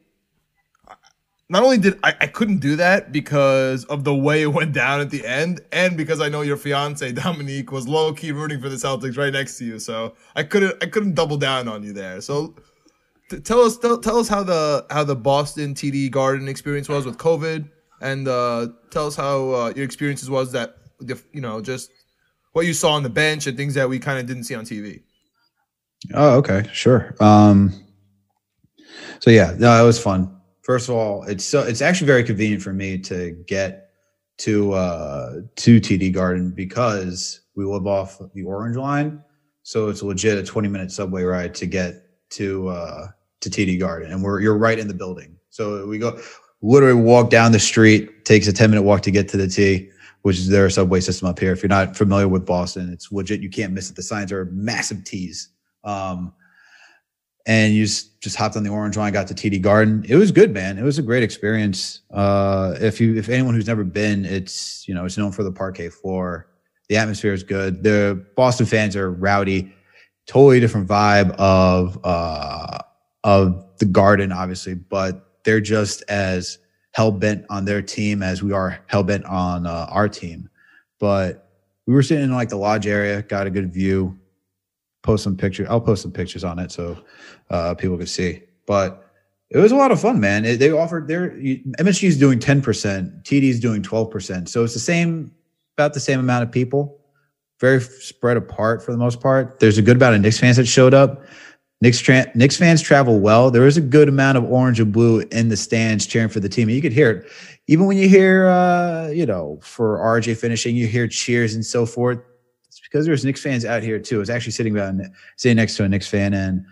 not only did I, I couldn't do that because of the way it went down at the end, and because I know your fiance Dominique was low key rooting for the Celtics right next to you, so I couldn't I couldn't double down on you there. So tell us tell, tell us how the how the Boston TD Garden experience was with COVID, and uh, tell us how uh, your experiences was that you know just what you saw on the bench and things that we kind of didn't see on TV. Oh, okay, sure. Um, so yeah, no, it was fun. First of all, it's so it's actually very convenient for me to get to uh to TD Garden because we live off the Orange Line, so it's a legit a twenty minute subway ride to get to uh to TD Garden, and we're you're right in the building. So we go literally walk down the street. Takes a ten minute walk to get to the T, which is their subway system up here. If you're not familiar with Boston, it's legit. You can't miss it. The signs are massive T's. Um, and you just, just hopped on the orange line, got to TD Garden. It was good, man. It was a great experience. Uh, if you, if anyone who's never been, it's you know, it's known for the parquet floor. The atmosphere is good. The Boston fans are rowdy. Totally different vibe of uh, of the Garden, obviously, but they're just as hell bent on their team as we are hell bent on uh, our team. But we were sitting in like the lodge area, got a good view. Post some pictures. I'll post some pictures on it so uh, people can see. But it was a lot of fun, man. It, they offered their MSG is doing ten percent, TD is doing twelve percent, so it's the same, about the same amount of people. Very spread apart for the most part. There's a good amount of Knicks fans that showed up. Knicks, tra- Knicks fans travel well. There is a good amount of orange and blue in the stands cheering for the team. And you could hear it. Even when you hear, uh, you know, for RJ finishing, you hear cheers and so forth. It's because there's Knicks fans out here too. I was actually sitting down, sitting next to a Knicks fan, and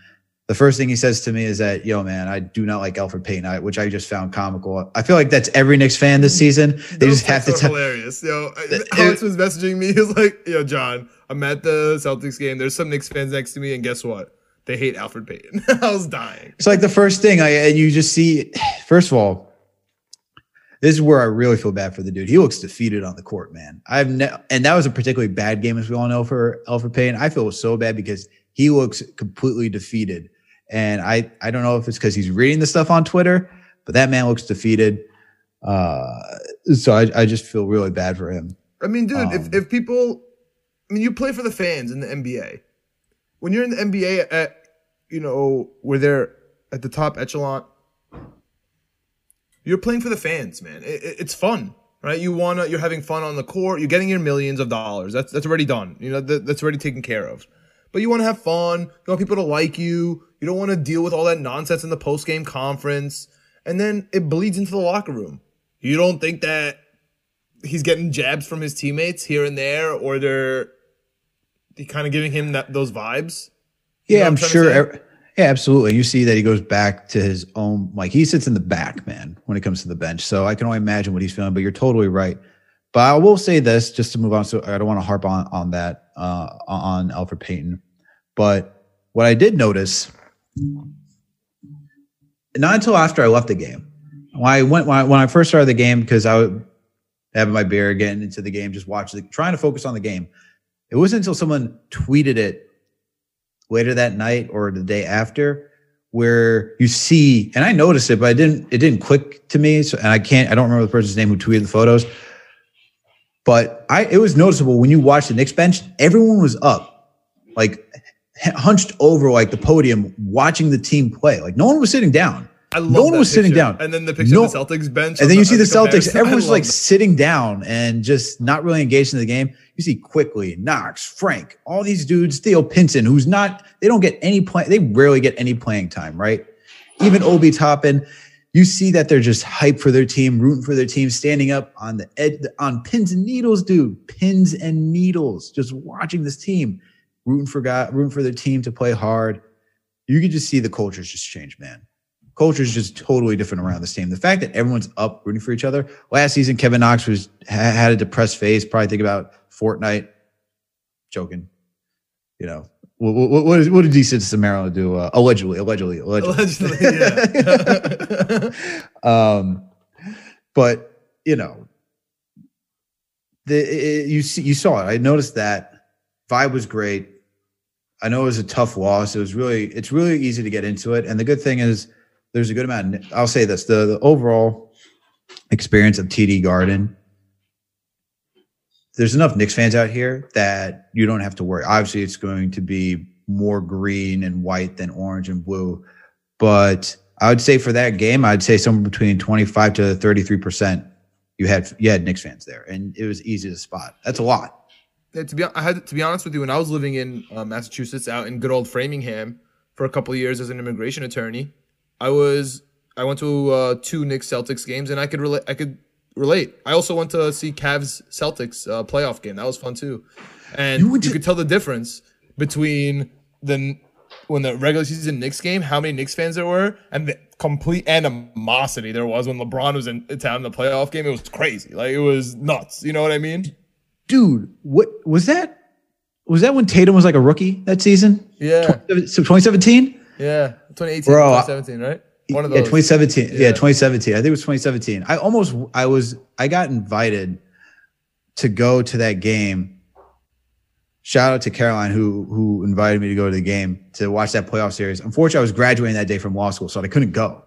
the first thing he says to me is that, "Yo, man, I do not like Elfrid Payton," I, which I just found comical. I feel like that's every Knicks fan this season. They Those just have to tell. hilarious. Yo, It- Alex was messaging me. He was like, "Yo, John, I'm at the Celtics game. There's some Knicks fans next to me, and guess what? They hate Elfrid Payton." I was dying. It's like the first thing I and you just see. First of all, this is where I really feel bad for the dude. He looks defeated on the court, man. I've ne- and that was a particularly bad game, as we all know, for Elfrid Payton. I feel so bad because he looks completely defeated, and I I don't know if it's because he's reading the stuff on Twitter, but that man looks defeated. Uh, so I I just feel really bad for him. I mean, dude, Um, if if people, I mean, you play for the fans in the NBA. When you're in the NBA at, you know, where they're at the top echelon, you're playing for the fans, man. It, it- it's fun, right? You wanna, you're having fun on the court. You're getting your millions of dollars. That's that's already done. You know, that, that's already taken care of. But you want to have fun. You want people to like you. You don't want to deal with all that nonsense in the post game conference. and then it bleeds into the locker room. You don't think that he's getting jabs from his teammates here and there, or they're kind of giving him that, those vibes? You yeah, I'm, I'm sure. Yeah, absolutely. You see that he goes back to his own, like he sits in the back, man, when it comes to the bench. So I can only imagine what he's feeling, but you're totally right. But I will say this just to move on. So I don't want to harp on, on that, uh, on Elfrid Payton. But what I did notice, not until after I left the game, when I went, when I, when I first started the game, because I was having my beer, getting into the game, just watching, trying to focus on the game. It wasn't until someone tweeted it later that night or the day after where you see and I noticed it, but I didn't it didn't click to me. So and I can't I don't remember the person's name who tweeted the photos. But I it was noticeable when you watched the Knicks bench, everyone was up, like hunched over like the podium watching the team play. Like no one was sitting down. I love no one was picture. sitting down. And then the picture no, of the Celtics bench. And then you see the, the Celtics, everyone's like that. sitting down and just not really engaged in the game. You see Quickley Knox, Frank, all these dudes, Theo Pinson, who's not, they don't get any play, they rarely get any playing time, right? Even Obi Toppin, you see that they're just hyped for their team, rooting for their team, standing up on the edge, on pins and needles, dude, pins and needles, just watching this team, rooting for God, rooting for their team to play hard. You can just see the cultures just change, man culture is just totally different around this team. The fact that everyone's up rooting for each other. Last season, Kevin Knox was had a depressed face. Probably think about Fortnite. Joking, you know. What, what, what, what did decent Maryland do? Uh, allegedly, allegedly, allegedly. allegedly yeah. um, but you know, the it, you see, you saw it. I noticed that vibe was great. I know it was a tough loss. It was really, it's really easy to get into it. And the good thing is, there's a good amount. Of, I'll say this: the, the overall experience of TD Garden. There's enough Knicks fans out here that you don't have to worry. Obviously, it's going to be more green and white than orange and blue, but I would say for that game, I'd say somewhere between 25 to 33 percent. You had you had Knicks fans there, and it was easy to spot. That's a lot. Yeah, to be I had to be honest with you, when I was living in uh, Massachusetts, out in good old Framingham, for a couple years as an immigration attorney, I was I went to uh, two Knicks Celtics games and I could relate. I could relate. I also went to see Cavs Celtics uh, playoff game. That was fun too, and you, you could tell the difference between the when the regular season Knicks game, how many Knicks fans there were, and the complete animosity there was when LeBron was in town in the playoff game. It was crazy. Like it was nuts. You know what I mean? Dude, what was that? Was that when Tatum was like a rookie that season? Yeah. So 2017? Yeah, 2018, Bro, 2017, right? One of those. Yeah, 2017. Yeah. yeah, 2017. I think it was 2017. I almost, I was, I got invited to go to that game. Shout out to Caroline who who invited me to go to the game to watch that playoff series. Unfortunately, I was graduating that day from law school, so I couldn't go.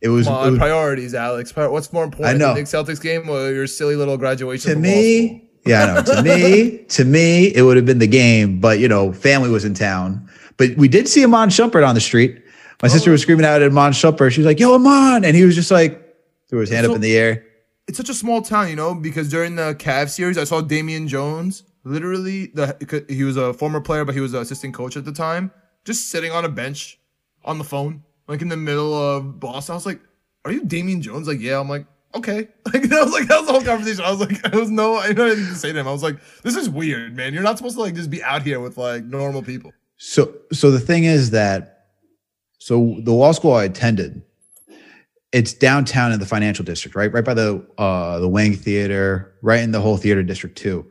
It was, on, it was priorities, Alex. What's more important, I know. the Knicks Celtics game or your silly little graduation? To me, yeah, I know. To me, to me, it would have been the game, but you know, family was in town. But we did see Iman Shumpert on the street. My oh. sister was screaming out at Iman Shumpert. She was like, "Yo, Iman!" And he was just like, threw his hand so, up in the air. It's such a small town, you know, because during the Cavs series, I saw Damon Jones. Literally, the he was a former player, but he was an assistant coach at the time. Just sitting on a bench on the phone, like in the middle of Boston. I was like, "Are you Damon Jones?" Like, yeah. I'm like, okay. Like that was like that was the whole conversation. I was like, I was no, I didn't to say to him. I was like, this is weird, man. You're not supposed to like just be out here with like normal people. So, so the thing is that, so the law school I attended, it's downtown in the financial district, right, right by the uh, the Wang Theater, right in the whole theater district too.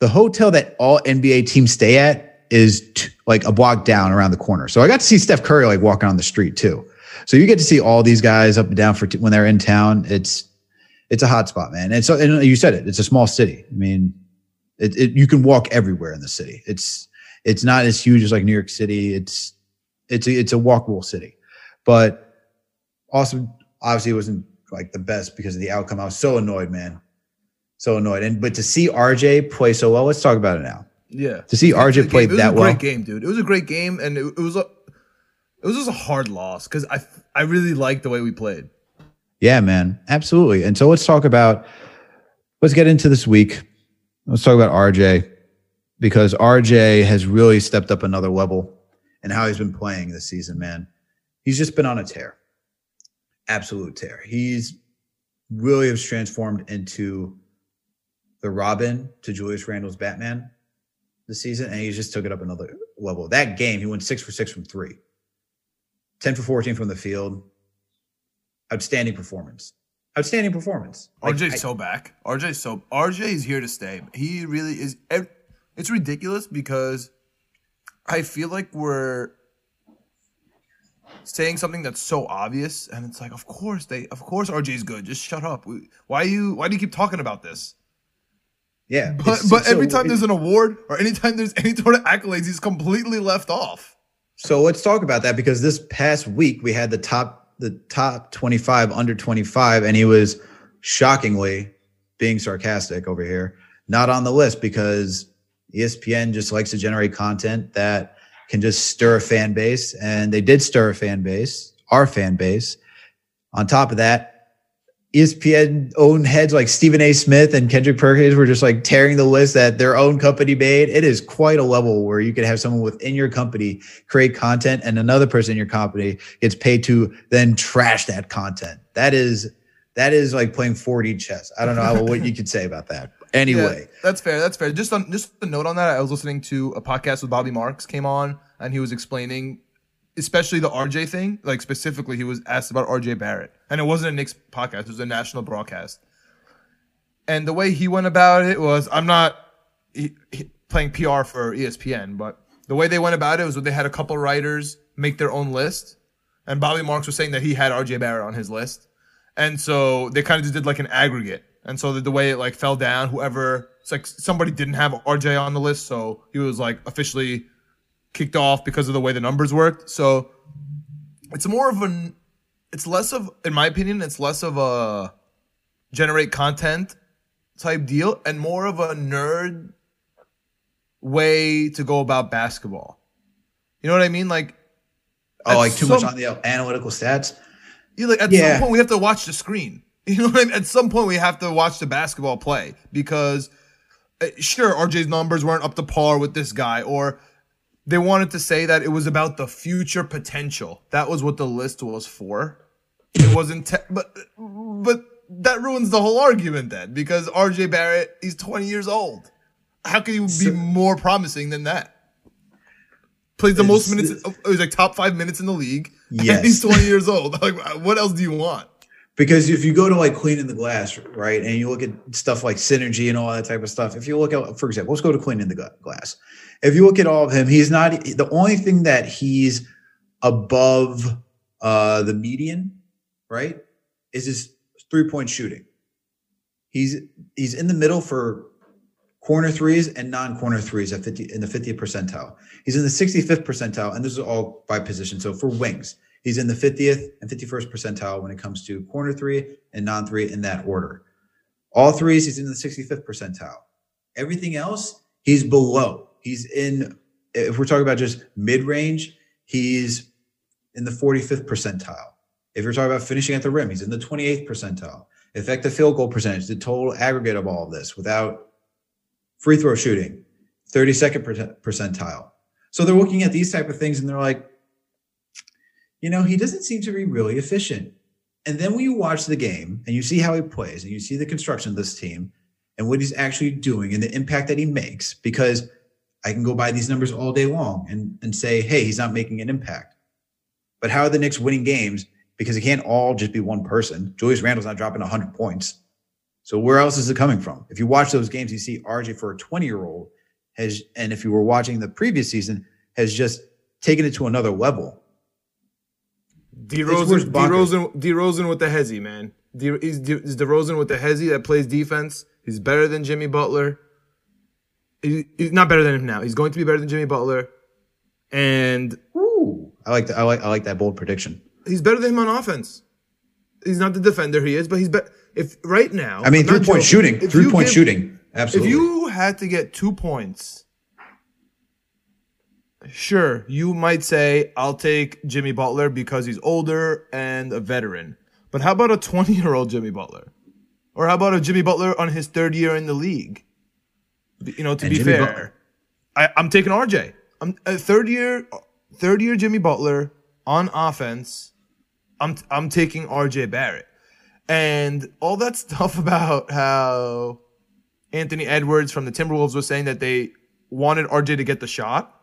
The hotel that all NBA teams stay at is t- like a block down around the corner. So I got to see Steph Curry like walking on the street too. So you get to see all these guys up and down for t- when they're in town. It's it's a hot spot, man. And so and you said it. It's a small city. I mean, it, it, you can walk everywhere in the city. It's it's not as huge as like New York City. It's it's a, it's a walkable city, but also obviously it wasn't like the best because of the outcome. I was so annoyed, man, so annoyed. And but to see RJ play so well, let's talk about it now. Yeah, to see RJ play that well, great game, dude. It was a great game, and it, it was a it was just a hard loss because I I really liked the way we played. Yeah, man, absolutely. And so let's talk about let's get into this week. Let's talk about RJ because RJ has really stepped up another level and how he's been playing this season, man. He's just been on a tear. absolute tear. He's really has transformed into the Robin to Julius Randle's Batman this season, and he just took it up another level. That game, he went six for six from three, 10 for 14 from the field. Outstanding performance. Outstanding performance. Like, RJ's I, so back. RJ's so RJ is here to stay. He really is. It's ridiculous because I feel like we're saying something that's so obvious, and it's like, of course they, of course RJ's good. Just shut up. Why you? Why do you keep talking about this? Yeah, but but every time there's an award or anytime there's any sort of accolades, he's completely left off. So let's talk about that because this past week we had the top the top 25 under 25 and he was shockingly being sarcastic over here not on the list because ESPN just likes to generate content that can just stir a fan base and they did stir a fan base our fan base on top of that ESPN own heads like Stephen A. Smith and Kendrick Perkins were just like tearing the list that their own company made. It is quite a level where you could have someone within your company create content and another person in your company gets paid to then trash that content. That is that is like playing 4D chess. I don't know what you could say about that. Anyway, yeah, that's fair. That's fair. Just on just a note on that, I was listening to a podcast with Bobby Marks came on and he was explaining especially the RJ thing, like specifically, he was asked about RJ Barrett, and it wasn't a Knicks podcast; it was a national broadcast. And the way he went about it was, I'm not he, he, playing PR for ESPN, but the way they went about it was they had a couple writers make their own list, and Bobby Marks was saying that he had RJ Barrett on his list, and so they kind of just did like an aggregate. And so the, the way it like fell down, whoever it's like somebody didn't have RJ on the list, so he was like officially kicked off because of the way the numbers worked. So it's more of an, it's less of, in my opinion, it's less of a generate content type deal and more of a nerd way to go about basketball. You know what I mean? Like, oh, like too some, much on the analytical stats. You like at yeah. some point we have to watch the screen. You know what I mean? At some point we have to watch the basketball play because uh, sure RJ's numbers weren't up to par with this guy or they wanted to say that it was about the future potential. That was what the list was for. It wasn't, te- but but that ruins the whole argument then because RJ Barrett he's 20 years old. How can you be more promising than that? Plays the most minutes. It was like top five minutes in the league. Yes, he's 20 years old. Like, what else do you want? Because if you go to like cleaning the glass, right, and you look at stuff like synergy and all that type of stuff, if you look at, for example, let's go to cleaning the glass if you look at all of him, he's not the only thing that he's above uh, the median, right? Is his three point shooting. He's he's in the middle for corner threes and non corner threes at 50 in the 50th percentile. He's in the 65th percentile, and this is all by position. So for wings, he's in the 50th and 51st percentile when it comes to corner three and non three in that order. All threes, he's in the 65th percentile. Everything else, he's below. He's in, if we're talking about just mid range, he's in the 45th percentile. If you're talking about finishing at the rim, he's in the 28th percentile. Effective field goal percentage, the total aggregate of all of this without free throw shooting, 32nd percentile. So they're looking at these type of things and they're like, you know, he doesn't seem to be really efficient. And then when you watch the game and you see how he plays and you see the construction of this team and what he's actually doing and the impact that he makes, because I can go by these numbers all day long and, and say, hey, he's not making an impact. But how are the Knicks winning games? Because it can't all just be one person. Julius Randle's not dropping 100 points. So where else is it coming from? If you watch those games, you see RJ for a 20 year old has, and if you were watching the previous season, has just taken it to another level. DeRozan, DeRozan, DeRozan with the hezzy, man. D, he's, he's DeRozan with the hezzy that plays defense. He's better than Jimmy Butler he's not better than him now. He's going to be better than Jimmy Butler. And Ooh, I like that. I like I like that bold prediction. He's better than him on offense. He's not the defender he is, but he's better. If right now, I mean, three point joking, shooting, three point give, shooting, absolutely. If you had to get two points, sure, you might say I'll take Jimmy Butler because he's older and a veteran. But how about a twenty-year-old Jimmy Butler, or how about a Jimmy Butler on his third year in the league? You know, to and be Jimmy fair, Butler. I, am taking RJ. I'm a third year, third year Jimmy Butler on offense I'm I'm taking RJ Barrett. And all that stuff about how Anthony Edwards from the Timberwolves was saying that they wanted RJ to get the shot.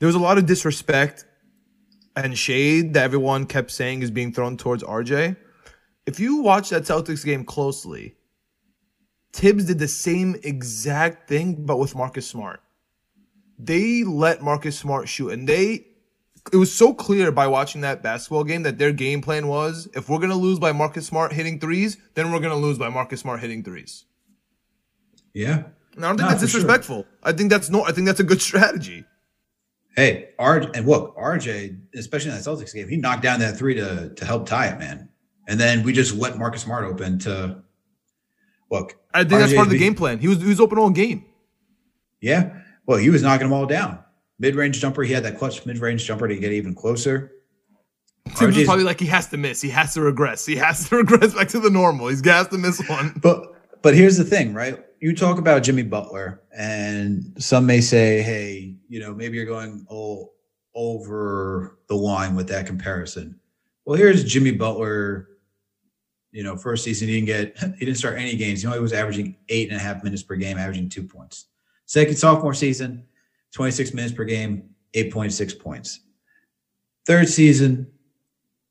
There was a lot of disrespect and shade that everyone kept saying is being thrown towards RJ. If you watch that Celtics game closely, Thibs did the same exact thing, but with Marcus Smart. They let Marcus Smart shoot, and they it was so clear by watching that basketball game that their game plan was if we're gonna lose by Marcus Smart hitting threes, then we're gonna lose by Marcus Smart hitting threes. Yeah. And I don't think that's for sure. disrespectful. I think that's no. I think that's a good strategy. Hey, RJ, and look, RJ, especially in that Celtics game, he knocked down that three to to help tie it, man. And then we just let Marcus Smart open to look. I think that's part of the be- game plan. He was he was open all game. Yeah. Well, he was knocking them all down. Mid range jumper, he had that clutch mid range jumper to get even closer. Was RJ's probably like he has to miss. He has to regress. He has to regress back to the normal. He's has to miss one. But but here's the thing, right? You talk about Jimmy Butler, and some may say, "Hey, you know, maybe you're going all over the line with that comparison." Well, here's Jimmy Butler. You know, first season he didn't get he didn't start any games. He only was averaging eight and a half minutes per game, averaging two points. Second sophomore season, 26 minutes per game, 8.6 points. Third season,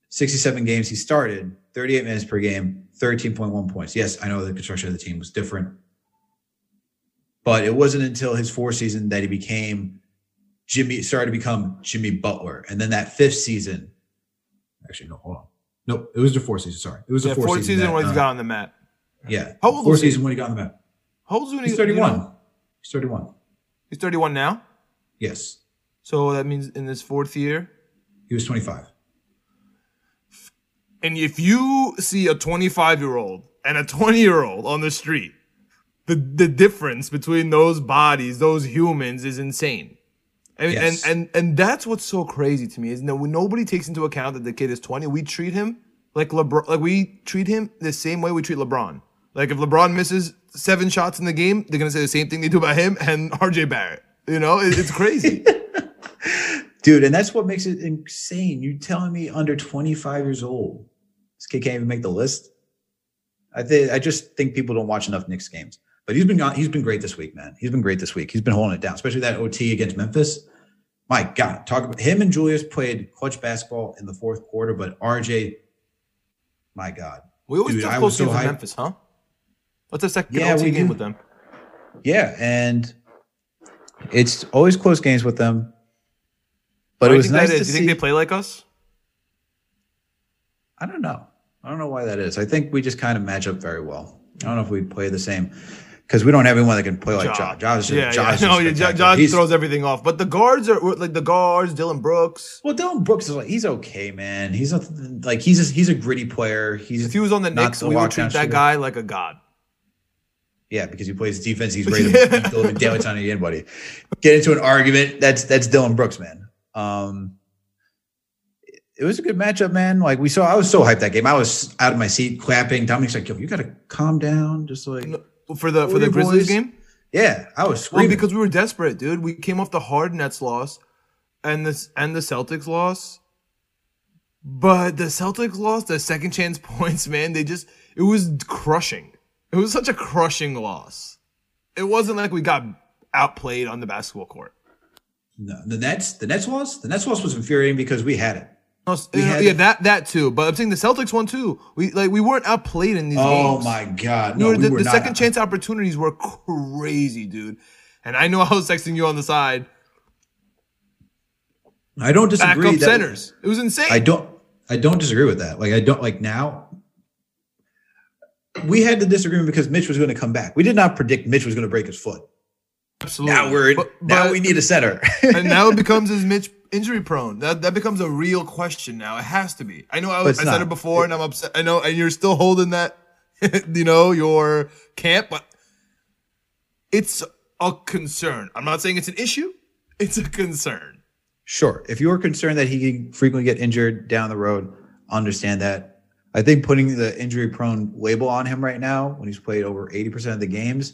67 games he started, 38 minutes per game, 13.1 points. Yes, I know the construction of the team was different. But it wasn't until his fourth season that he became Jimmy, started to become Jimmy Butler. And then that fifth season, actually, no, hold on. Nope, it was the fourth season. Sorry. It was the Yeah, fourth, fourth season that, when he's uh, got on the mat. Yeah. How old fourth was he? season when he got on the mat. How old is he when He's he- 31. you know? He's 31. He's 31 now. Yes. So that means in his fourth year. He was 25. And if you see a 25 year old and a 20 year old on the street, the the difference between those bodies, those humans, is insane. And, Yes. and and and that's what's so crazy to me is that when nobody takes into account that the kid is 20, we treat him like LeBron, like we treat him the same way we treat LeBron. Like if LeBron misses seven shots in the game, they're gonna say the same thing they do about him and RJ Barrett. You know, It- it's crazy. Dude, and that's what makes it insane. You telling me under 25 years old, this kid can't even make the list? I think I just think people don't watch enough Knicks games. But he's been he's been great this week, man. He's been great this week. He's been holding it down, especially that OT against Memphis. My God, talk about him and Julius played clutch basketball in the fourth quarter, but RJ, my God, We always Dude, I close was so games with hyped. Memphis, huh? What's the second Yeah, OT game do. with them? yeah, and it's always close games with them. But it was nice that to? Do you see. think they play like us? I don't know. I don't know why that is. I think we just kind of match up very well. I don't know if we play the same because we don't have anyone that can play like Josh. Josh, yeah, Josh yeah. No. Josh throws everything off. But the guards are like the guards, Dillon Brooks. Well, Dillon Brooks is like he's okay, man. He's a, like he's a, he's a gritty player. He's If he was on the Knicks, we would treat that shooter. guy like a god. Yeah, because he plays defense. He's ready to the living daylights anybody. Get into an argument. That's that's Dillon Brooks, man. Um, it was a good matchup, man. Like we saw, I was so hyped that game. I was out of my seat, clapping. Dominic's like, "Yo, you got to calm down." Just like, No, For the for the Grizzlies boys. game? yeah, I was Well, because we were desperate, dude. We came off the hard Nets loss and this and the Celtics loss. But the Celtics lost the second chance points, man. They just it was crushing. It was such a crushing loss. It wasn't like we got outplayed on the basketball court. No, the Nets, the Nets loss, the Nets loss was infuriating because we had it. No, We you had- yeah, that that too. But I'm saying the Celtics won too. We like we weren't outplayed in these Oh games. my god! We were- we the, were the second chance opportunities were crazy, dude. And I know I was texting you on the side. I don't disagree. Backup that- centers. It was insane. I don't. I don't disagree with that. Like I don't like now. We had the disagreement because Mitch was going to come back. We did not predict Mitch was going to break his foot. Absolutely. Now we're But- now but- we need a center. and now it becomes is Mitch injury prone? That that becomes a real question now. It has to be. I know I, it's I said it before, and I'm upset. I know, and you're still holding that, you know, your camp, but it's a concern. I'm not saying it's an issue. It's a concern. Sure. If you're concerned that he can frequently get injured down the road, understand that. I think putting the injury prone label on him right now, when he's played over 80% of the games,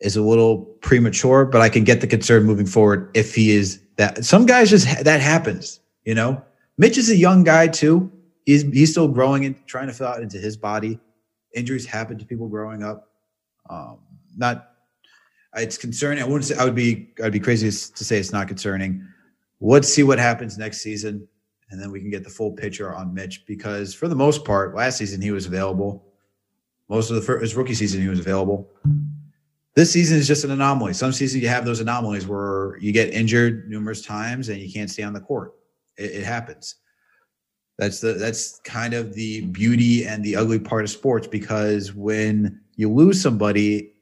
is a little premature, but I can get the concern moving forward if he is that. Some guys just, that happens, you know? Mitch is a young guy too. He's he's still growing and trying to fill out into his body. Injuries happen to people growing up. Um, not it's concerning. I wouldn't say I would be I'd be crazy to say it's not concerning. Let's see what happens next season, and then we can get the full picture on Mitch because for the most part, last season he was available. Most of the first, his rookie season he was available. This season is just an anomaly. Some seasons you have those anomalies where you get injured numerous times and you can't stay on the court. It, it happens. That's the that's kind of the beauty and the ugly part of sports because when you lose somebody,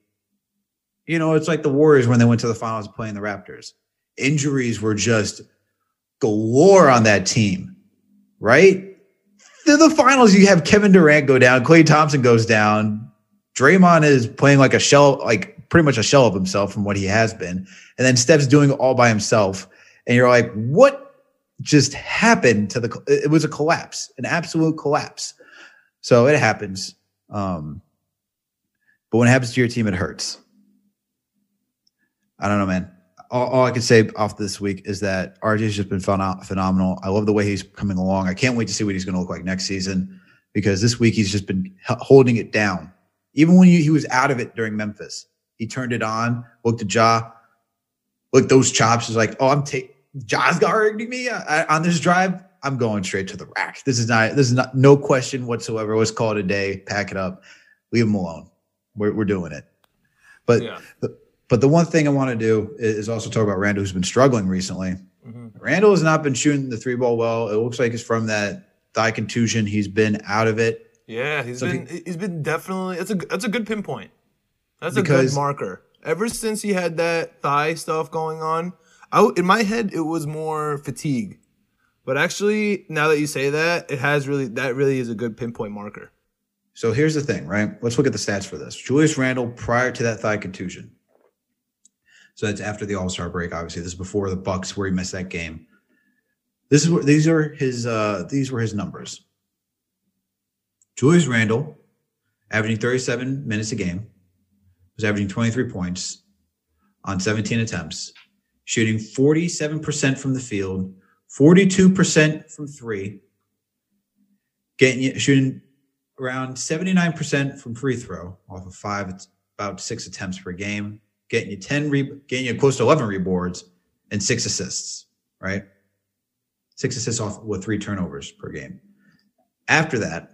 you know, it's like the Warriors when they went to the finals playing the Raptors. Injuries were just galore on that team, right? The finals, you have Kevin Durant go down, Klay Thompson goes down, Draymond is playing like a shell, like pretty much a shell of himself from what he has been, and then Steph's doing it all by himself, and you're like, what just happened to the? It was a collapse, an absolute collapse. So it happens. Um, but when it happens to your team, it hurts. I don't know, man. All, all I can say off this week is that RJ's just been phenomenal. I love the way he's coming along. I can't wait to see what he's going to look like next season because this week he's just been holding it down. Even when he was out of it during Memphis, he turned it on, looked at Ja, looked those chops. Is like, oh, I'm taking Ja's guarding me on this drive. I'm going straight to the rack. This is not. This is not. No question whatsoever. Let's call it a day. Pack it up. Leave him alone. We're we're doing it. But yeah. the, but the one thing I want to do is also talk about Randle, who's been struggling recently. Mm-hmm. Randle has not been shooting the three ball well. It looks like it's from that thigh contusion. He's been out of it. Yeah, he's so been he, has been definitely. That's a that's a good pinpoint. That's a good marker. Ever since he had that thigh stuff going on, I, in my head it was more fatigue, but actually now that you say that, it has really that really is a good pinpoint marker. So here's the thing, right? Let's look at the stats for this. Julius Randle prior to that thigh contusion so that's after the All Star break. Obviously, this is before the Bucks where he missed that game. This is what these are his. Uh, these were his numbers. Julius Randle, averaging 37 minutes a game, was averaging 23 points on 17 attempts, shooting 47% from the field, 42% from three, getting shooting around 79% from free throw off of five, about six attempts per game, getting you 10 re- getting you close to 11 reboards and six assists, right? Six assists off with three turnovers per game. After that,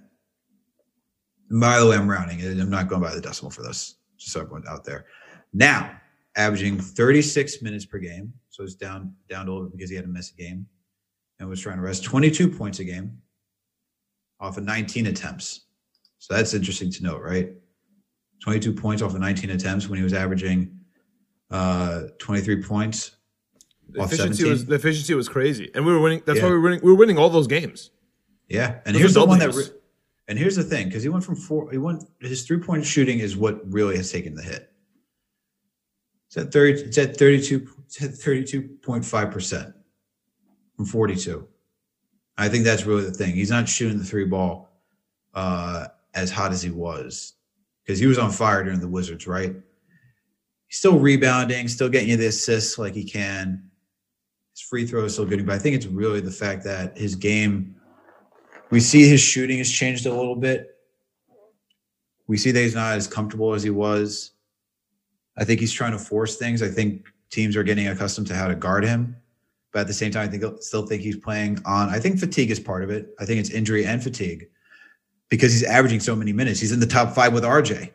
by the way, I'm rounding. I'm not going by the decimal for this, just so everyone's out there. Now, averaging 36 minutes per game. So it's down down a little bit because he had to miss a game and was trying to rest 22 points a game off of 19 attempts. So that's interesting to note, right? 22 points off of 19 attempts when he was averaging uh, 23 points. The efficiency was the efficiency was crazy, and we were winning. That's yeah. why we were winning. We were winning all those games. Yeah, and those here's the one that. Re- and here's the thing, because he went from four. He went his three point shooting is what really has taken the hit. It's at thirty. It's at thirty two. Thirty two point five percent from forty two. I think that's really the thing. He's not shooting the three ball uh, as hot as he was because he was on fire during the Wizards, right? he's still rebounding, still getting you the assists like he can. His free throw is still good, but I think it's really the fact that his game. We see his shooting has changed a little bit. We see that he's not as comfortable as he was. I think he's trying to force things. I think teams are getting accustomed to how to guard him. But at the same time, I think still think he's playing on. I think fatigue is part of it. I think it's injury and fatigue because he's averaging so many minutes. He's in the top five with RJ.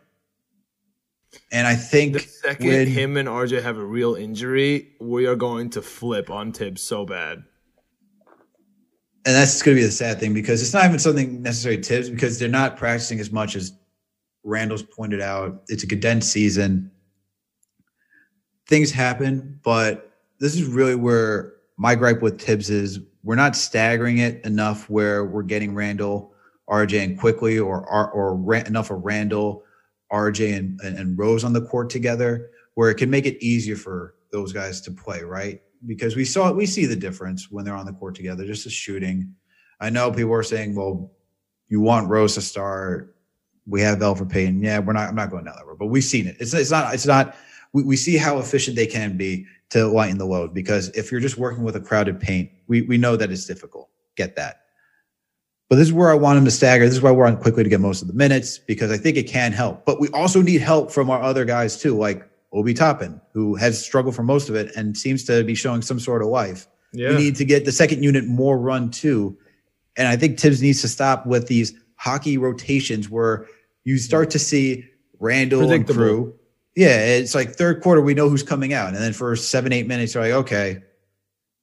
And I think the second when, him and RJ have a real injury, we are going to flip on Thibs so bad. And that's going to be the sad thing because it's not even something necessarily Thibs because they're not practicing as much as Randle's pointed out. It's a condensed season. Things happen, but this is really where my gripe with Thibs is we're not staggering it enough where we're getting Randle, RJ, and Quickley or or, or enough of Randle, RJ and, and Rose on the court together, where it can make it easier for those guys to play, right? Because we saw we see the difference when they're on the court together, just the shooting. I know people are saying, well, you want Rose to start. We have Elfrid Payton. Yeah, we're not, I'm not going down that road, but we've seen it. It's, it's not, it's not, we, we see how efficient they can be to lighten the load because if you're just working with a crowded paint, we, we know that it's difficult. get that. But this is where I want him to stagger. This is why we're on Quickley to get most of the minutes because I think it can help. But we also need help from our other guys too, like Obi Toppin, who has struggled for most of it and seems to be showing some sort of life. Yeah. We need to get the second unit more run too. And I think Thibs needs to stop with these hockey rotations where you start to see Randle and crew. Yeah, it's like third quarter, we know who's coming out. And then for seven, eight minutes, you're like, okay,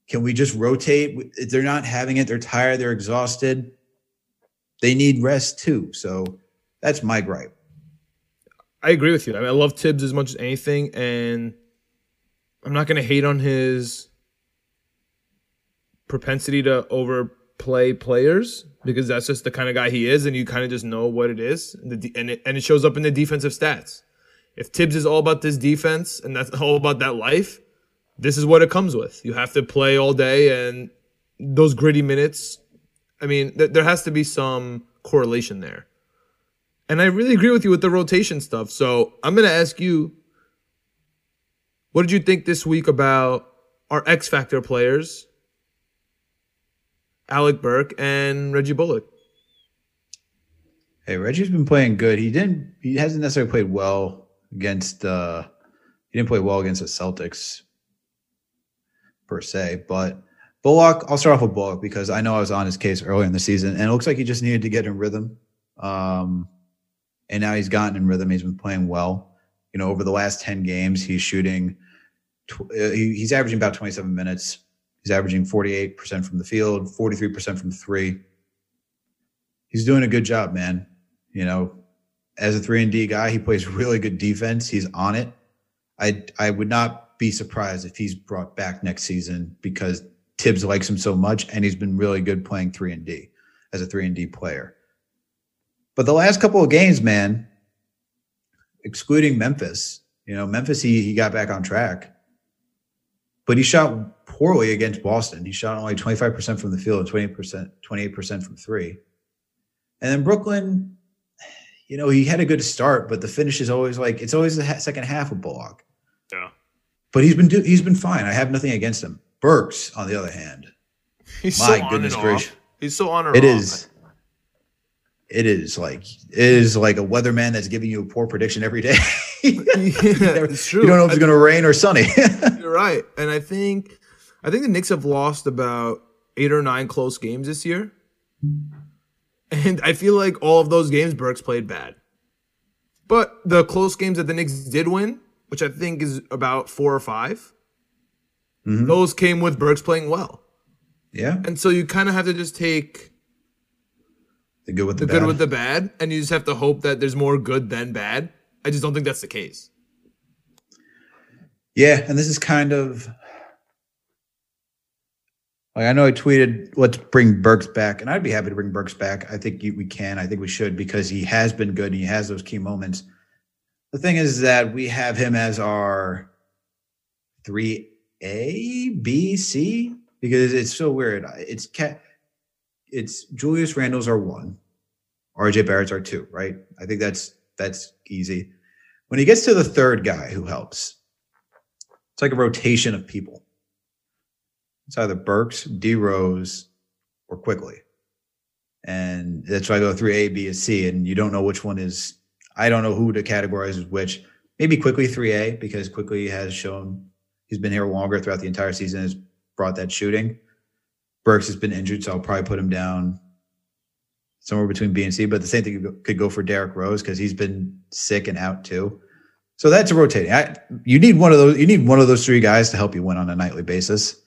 can we just rotate? They're not having it. They're tired. They're exhausted. They need rest too. So that's my gripe. I agree with you. I mean, I love Thibs as much as anything, and I'm not going to hate on his propensity to overplay players because that's just the kind of guy he is, and you kind of just know what it is, and, and, it, and it shows up in the defensive stats. If Thibs is all about this defense and that's all about that life, this is what it comes with. You have to play all day, and those gritty minutes. I mean, th- there has to be some correlation there. And I really agree with you with the rotation stuff. So I'm going to ask you what did you think this week about our X Factor players, Alec Burks and Reggie Bullock? Hey, Reggie's been playing good. He didn't. He hasn't necessarily played well against. uh He didn't play well against the Celtics per se, but Bullock. I'll start off with Bullock because I know I was on his case earlier in the season, and it looks like he just needed to get in rhythm. Um, and now he's gotten in rhythm. He's been playing well. You know, over the last ten games, he's shooting. Tw- uh, he's averaging about twenty-seven minutes. He's averaging forty-eight percent from the field, forty-three percent from three he's doing a good job, man. You know, as a three and D guy, he plays really good defense. He's on it. I I would not be surprised if he's brought back next season because Thibs likes him so much, and he's been really good playing three and D as a three and D player. But the last couple of games, man, excluding Memphis, you know, Memphis he he got back on track, but he shot poorly against Boston. He shot only twenty five percent from the field and twenty percent, twenty eight percent from three. And then Brooklyn, you know, he had a good start, but the finish is always like it's always the second half of Bullock. Yeah. But he's been do- he's been fine. I have nothing against him. Burks, on the other hand, He's My so on goodness gracious. He's so on it off. is. It is like it is like a weatherman that's giving you a poor prediction every day. yeah, it's true. You don't know if it's going to rain or sunny. You're right. And I think I think the Knicks have lost about eight or nine close games this year. And I feel like all of those games Burks played bad. But the close games that the Knicks did win, which I think is about four or 5 Mhm. those came with Burks playing well. yeah, And so you kind of have to just take the good with the, the bad. good with the bad, and you just have to hope that there's more good than bad. I just don't think that's the case. Yeah, and this is kind of like I know I tweeted, "Let's bring Burks back," and I'd be happy to bring Burks back. I think you, we can. I think we should because he has been good and he has those key moments. The thing is that we have him as our three A, B, C because it's so weird. It's cat. It's Julius Randle's our one, RJ Barrett's our two, right? I think that's that's easy. When he gets to the third guy who helps, it's like a rotation of people. It's either Burks, D Rose, or Quickley. And that's why I go through A, B, and C, and you don't know which one is. I don't know who to categorize as which. Maybe Quickley 3A, because Quickley has shown he's been here longer throughout the entire season, has brought that shooting. Burks has been injured, so I'll probably put him down somewhere between B and C. But the same thing could go- for Derrick Rose because he's been sick and out too. So that's a rotating. I, you need one of those. You need one of those three guys to help you win on a nightly basis,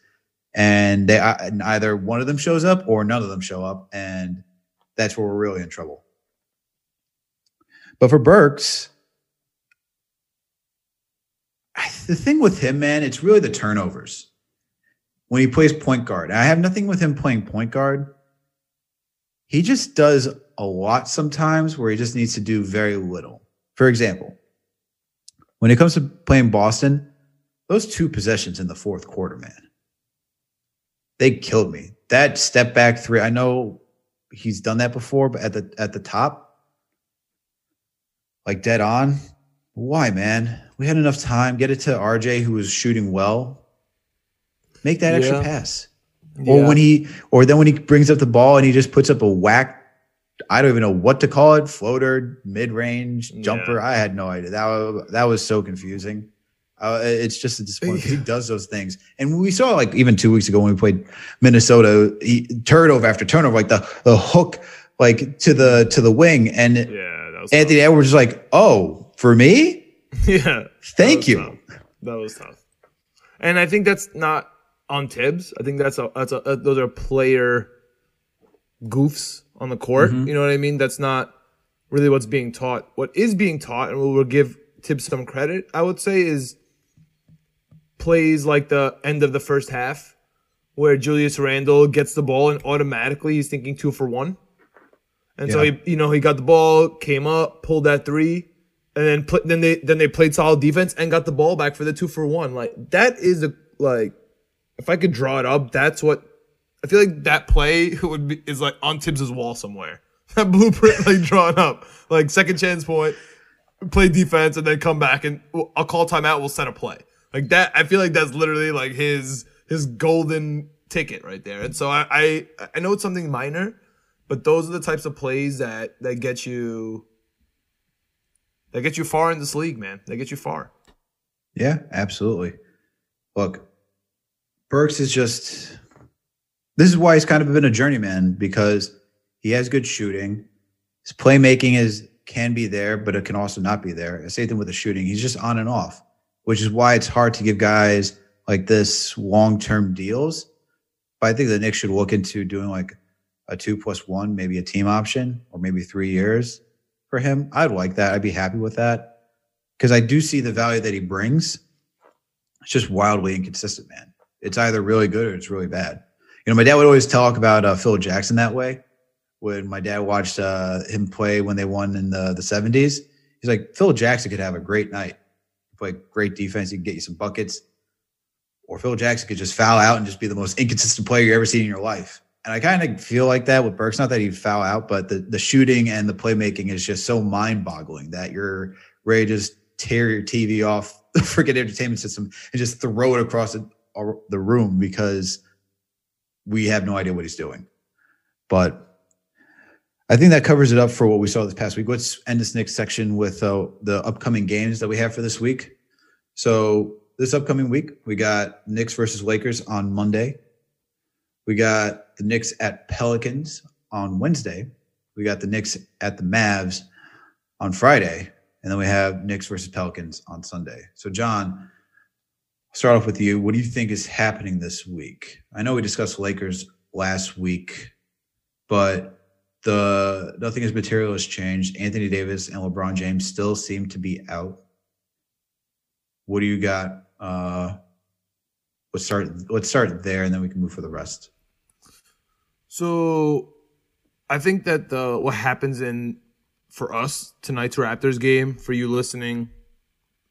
and they and either one of them shows up or none of them show up, and that's where we're really in trouble. But for Burks, I- the thing with him, man, it's really the turnovers when he plays point guard. I have nothing with him playing point guard. He just does a lot sometimes where he just needs to do very little. For example, when it comes to playing Boston, those two possessions in the fourth quarter, man, they killed me. That step back three, I know he's done that before, but at the at the top, like dead on. Why, man? We had enough time. Get it to RJ, who was shooting well. Make that extra Yeah. pass. Or Yeah. when he, or then when he brings up the ball and he just puts up a whack. I don't even know what to call it. Floater, mid range, jumper. I had no idea. That was, that was so confusing. Uh, it's just a disappointment. He does those things, and we saw like even two weeks ago when we played Minnesota, he, turnover after turnover, like the the hook like to the to the wing, and Yeah, that was Anthony Edwards was like, "Oh, for me, yeah. thank was you." tough. That was tough. And I think that's not on Thibs. I think that's a that's a uh, those are player goofs on the court. Mm-hmm. You know what I mean? That's not really what's being taught. What is being taught, and we'll give Thibs some credit, I would say, is plays like the end of the first half where Julius Randle gets the ball and automatically he's thinking two for one. And so he, you know, he got the ball, came up, pulled that three, and then put, then they then they played solid defense and got the ball back for the two for one. Like that is a like, if I could draw it up, that's what I feel like that play would be is like on Thibs's wall somewhere. That blueprint like drawn up, like second chance point, play defense, and then come back and I'll call timeout. We'll set a play like that. I feel like that's literally like his his golden ticket right there. And so I I, I know it's something minor, but those are the types of plays that that get you that get you far in this league, man. They get you far. Yeah, absolutely. Look, Burks is just this is why he's kind of been a journeyman because he has good shooting. His playmaking is can be there, but it can also not be there. Same thing with the shooting. He's just on and off, which is why it's hard to give guys like this long-term deals. But I think the Knicks should look into doing like a two plus one, maybe a team option, or maybe three years for him. I'd like that. I'd be happy with that because I do see the value that he brings. It's just wildly inconsistent, man. It's either really good or it's really bad. You know, my dad would always talk about uh, Phil Jackson that way. When my dad watched uh, him play when they won in the the seventies, he's like Phil Jackson could have a great night, play great defense, he can get you some buckets, or Phil Jackson could just foul out and just be the most inconsistent player you ever seen in your life. And I kind of feel like that with Burks. Not that he'd foul out, but the the shooting and the playmaking is just so mind boggling that you're ready to just tear your TV off the freaking entertainment system and just throw it across the, the room because we have no idea what he's doing. But I think that covers it up for what we saw this past week. Let's end this next section with uh, the upcoming games that we have for this week. So this upcoming week, we got Knicks versus Lakers on Monday. We got the Knicks at Pelicans on Wednesday. We got the Knicks at the Mavs on Friday. And then we have Knicks versus Pelicans on Sunday. So, John, start off with you. What do you think is happening this week? I know we discussed Lakers last week, but the nothing as material has changed. Anthony Davis and LeBron James still seem to be out. What do you got? Uh, let's start. Let's start there, and then we can move for the rest. So I think that the what happens in for us tonight's Raptors game, for you listening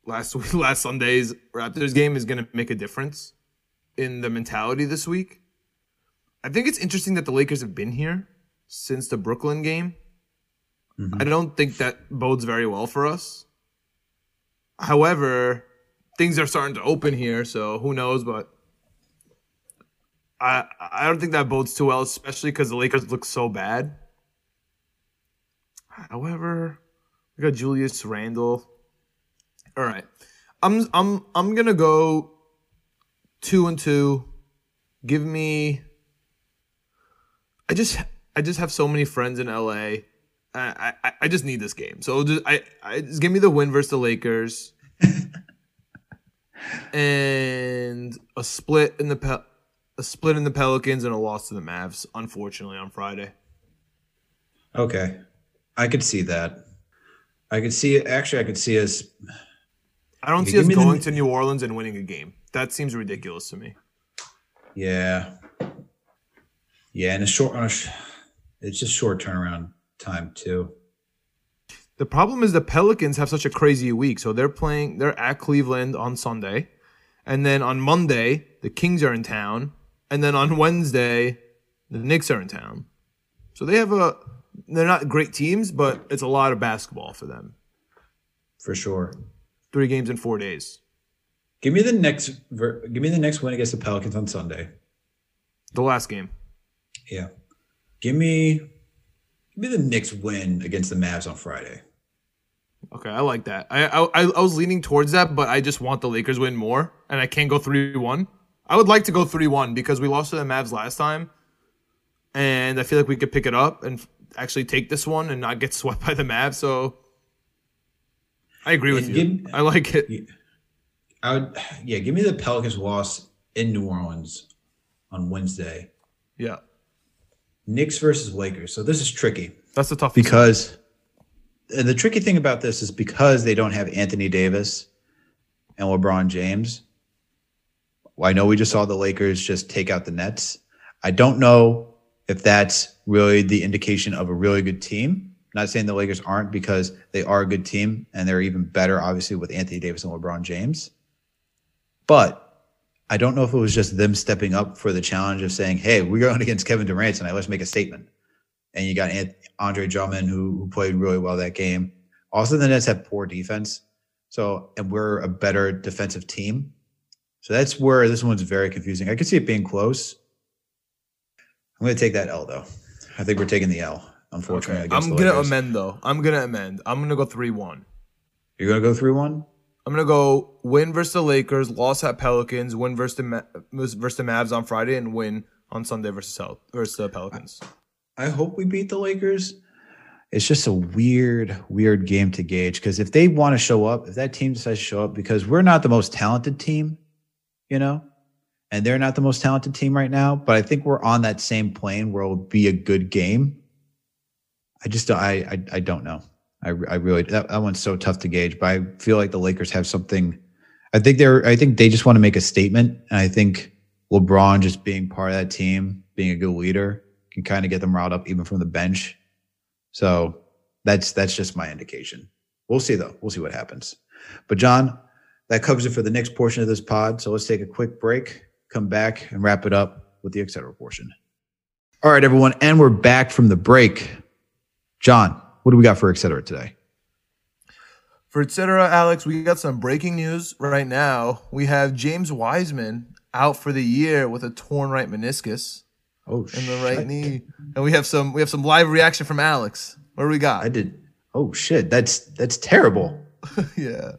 last week last Sunday's Raptors game is gonna make a difference in the mentality this week. I think it's interesting that the Lakers have been here since the Brooklyn game. Mm-hmm. I don't think that bodes very well for us. However, things are starting to open here, so who knows? But I I don't think that bodes too well, especially because the Lakers look so bad. However, we got Julius Randle. All right, I'm I'm I'm gonna go two and two. Give me. I just I just have so many friends in LA. I I, I just need this game. So just, I I just give me the win versus the Lakers. and a split in the Pel- a split in the Pelicans and a loss to the Mavs, unfortunately, on Friday. Okay, I could see that. I could see. Actually, I could see us. I don't see us me the- going to New Orleans and winning a game. That seems ridiculous to me. Yeah, yeah, and a short. Uh, sh- it's just short turnaround time too. The problem is the Pelicans have such a crazy week. So they're playing, they're at Cleveland on Sunday. And then on Monday, the Kings are in town. And then on Wednesday, the Knicks are in town. So they have a, they're not great teams, but it's a lot of basketball for them. For sure. Three games in four days. Give me the next. ver- Give me the Knicks win against the Pelicans on Sunday. The last game. Yeah. Give me give me the Knicks win against the Mavs on Friday. Okay, I like that. I, I I was leaning towards that, but I just want the Lakers win more, and I can't go three one. I would like to go three one because we lost to the Mavs last time, and I feel like we could pick it up and actually take this one and not get swept by the Mavs. So I agree with you. I like it. I would yeah, give me the Pelicans loss in New Orleans on Wednesday. Yeah, Knicks versus Lakers. So this is tricky that's a tough because and the tricky thing about this is because they don't have Anthony Davis and LeBron James. Well, I know we just saw the Lakers just take out the Nets. I don't know if that's really the indication of a really good team. Not saying the Lakers aren't because they are a good team and they're even better, obviously, with Anthony Davis and LeBron James. But I don't know if it was just them stepping up for the challenge of saying, "Hey, we're going against Kevin Durant tonight. Let's make a statement." And you got Andre Drummond, who, who played really well that game. Also, the Nets have poor defense, so and we're a better defensive team. So that's where this one's very confusing. I could see it being close. I'm going to take that L though. I think we're taking the L. Unfortunately, Okay. I'm gonna Lakers. amend though. I'm gonna amend. I'm gonna go three one. You're to go three one. I'm gonna go win versus the Lakers, loss at Pelicans, win versus the Ma- versus the Mavs on Friday, and win on Sunday versus versus the Pelicans. I hope we beat the Lakers. It's just a weird, weird game to gauge because if they want to show up, if that team decides to show up, because we're not the most talented team, you know, and they're not the most talented team right now, but I think we're on that same plane where it'll be a good game. I just, I, I, I don't know. I, I really, that, that one's so tough to gauge, but I feel like the Lakers have something. I think they're, I think they just want to make a statement. And I think LeBron just being part of that team, being a good leader, can kind of get them riled up even from the bench. So that's that's just my indication. We'll see though. We'll see what happens. But John, that covers it for the next portion of this pod. So let's take a quick break, come back, and wrap it up with the etc. portion. All right, everyone, and we're back from the break. John, what do we got for etc. today? For etc. Alex, we got some breaking news right now. We have James Wiseman out for the year with a torn right meniscus Oh, in the right shit. knee, and we have some we have some live reaction from Alex. What do we got? I did. Oh shit, that's that's terrible. yeah,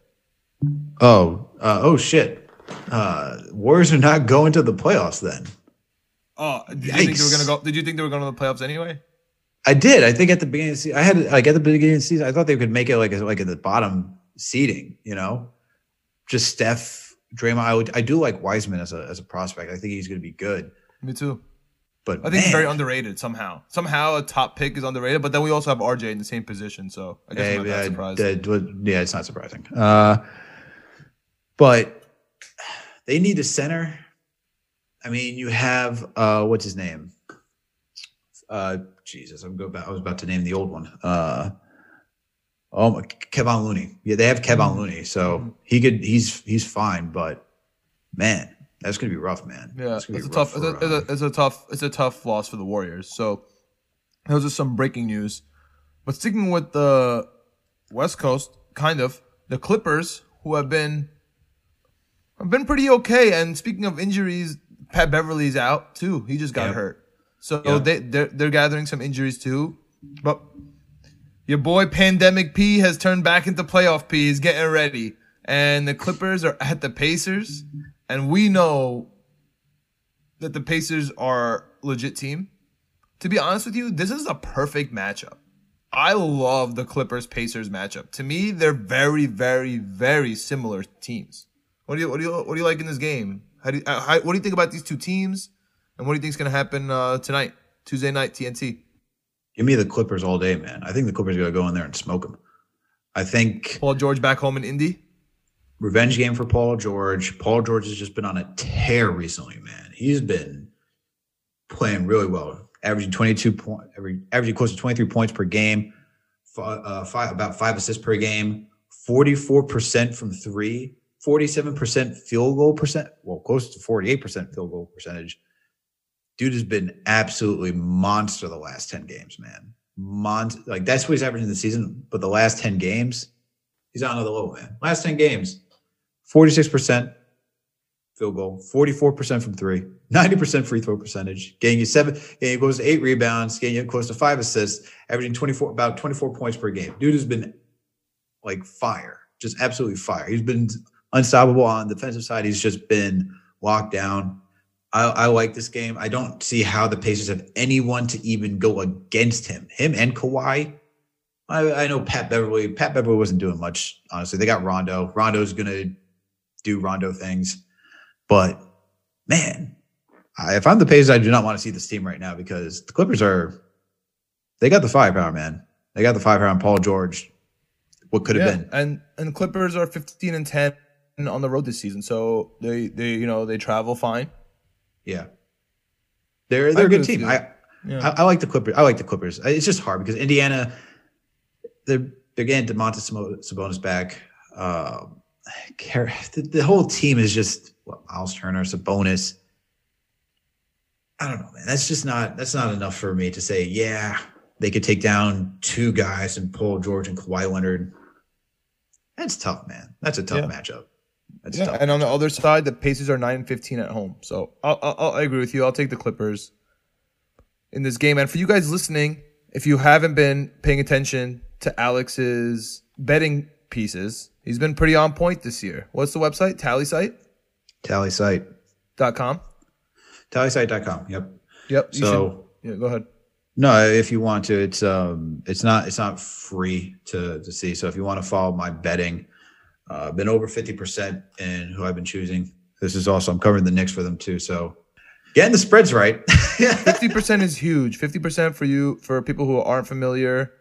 Oh, uh, oh shit. Uh, Warriors are not going to the playoffs then. Oh, did you think they were gonna go? Did you think they were going to the playoffs anyway? I did. I think at the beginning of the season, I had like at the beginning of the season, I thought they could make it like like at the bottom seating, you know, just Steph, Draymond. I would, I do like Wiseman as a as a prospect. I think he's going to be good. Me too. But I think he's very underrated somehow. Somehow a top pick is underrated, but then we also have RJ in the same position, so I guess I'm not that yeah, surprised. yeah, it's not surprising. Uh, but they need a center. I mean, you have uh, what's his name? Uh, Jesus, I'm go back. I was about to name the old one. Uh, oh, my, Kevin Looney. Yeah, they have Kevin Mm-hmm. Looney, so he could. He's he's fine, but man, that's gonna be rough, man. Yeah, it's a tough. It's a, it's, uh, a, it's a tough. It's a tough loss for the Warriors. So those are some breaking news. But sticking with the West Coast, kind of the Clippers, who have been have been pretty okay. And speaking of injuries, Pat Beverley's out too. He just got Yep. hurt. So Yep. they they're, they're gathering some injuries too. But your boy Pandemic P has turned back into playoff P. He's getting ready. And the Clippers are at the Pacers. And we know that the Pacers are legit team. To be honest with you, this is a perfect matchup. I love the Clippers Pacers matchup. To me, they're very, very, very similar teams. What do you what do you what do you like in this game? How do you, uh, how, what do you think about these two teams? And what do you think is going to happen uh, tonight, Tuesday night, TNT? give me the Clippers all day, man. I think the Clippers are gonna go in there and smoke them. I think Paul George back home in Indy. revenge game for Paul George. Paul George has just been on a tear recently, man. He's been playing really well, averaging 22 point, every averaging close to 23 points per game, uh, five, about five assists per game, 44% from three, 47% field goal percent, well, close to 48% field goal percentage. Dude has been absolutely monster the last 10 games, man. Mon- like that's what he's averaging the season, but the last 10 games, he's on another level, man. Last 10 games, 46%, field goal, 44% from three, 90% free throw percentage, getting you seven, getting close to eight rebounds, getting you close to five assists, averaging 24, about 24 points per game. Dude has been like fire, just absolutely fire. He's been unstoppable on the defensive side. He's just been locked down. I, I like this game. I don't see how the Pacers have anyone to even go against him. Him and Kawhi. I, I know Pat Beverley. Pat Beverley wasn't doing much, honestly. They got Rondo. Rondo's gonna do Rondo things. But man, I, if I'm the Pacers, I do not want to see this team right now because the Clippers are they got the firepower, man. They got the firepower on Paul George. What could have Yeah, been? and and Clippers are 15 and 10 on the road this season, so they they you know they travel fine. Yeah, they're they're a good team. I, Yeah. I I like the Clippers. I like the Clippers. It's just hard because Indiana, they're they're getting Domantas Sabonis back. Um, the, the whole team is just what, Miles Turner, Sabonis. I don't know, man. That's just not that's not enough for me to say. Yeah, they could take down two guys and Paul George and Kawhi Leonard. That's tough, man. That's a tough Yeah. matchup. That's Yeah, tough. and on the other side, the Pacers are nine and 15 at home. So I'll, I'll, I agree with you. I'll take the Clippers in this game. And for you guys listening, if you haven't been paying attention to Alex's betting pieces, he's been pretty on point this year. What's the website? TallySight.com. Tally site. Dot com. Tallysight.com. Yep. Yep. So should- yeah, go ahead. No, if you want to, it's um, it's not it's not free to to see. So if you want to follow my betting, uh, been over fifty percent in who I've been choosing. This is also I'm covering the Knicks for them too. So getting the spreads right. Fifty percent is huge. Fifty percent for you for people who aren't familiar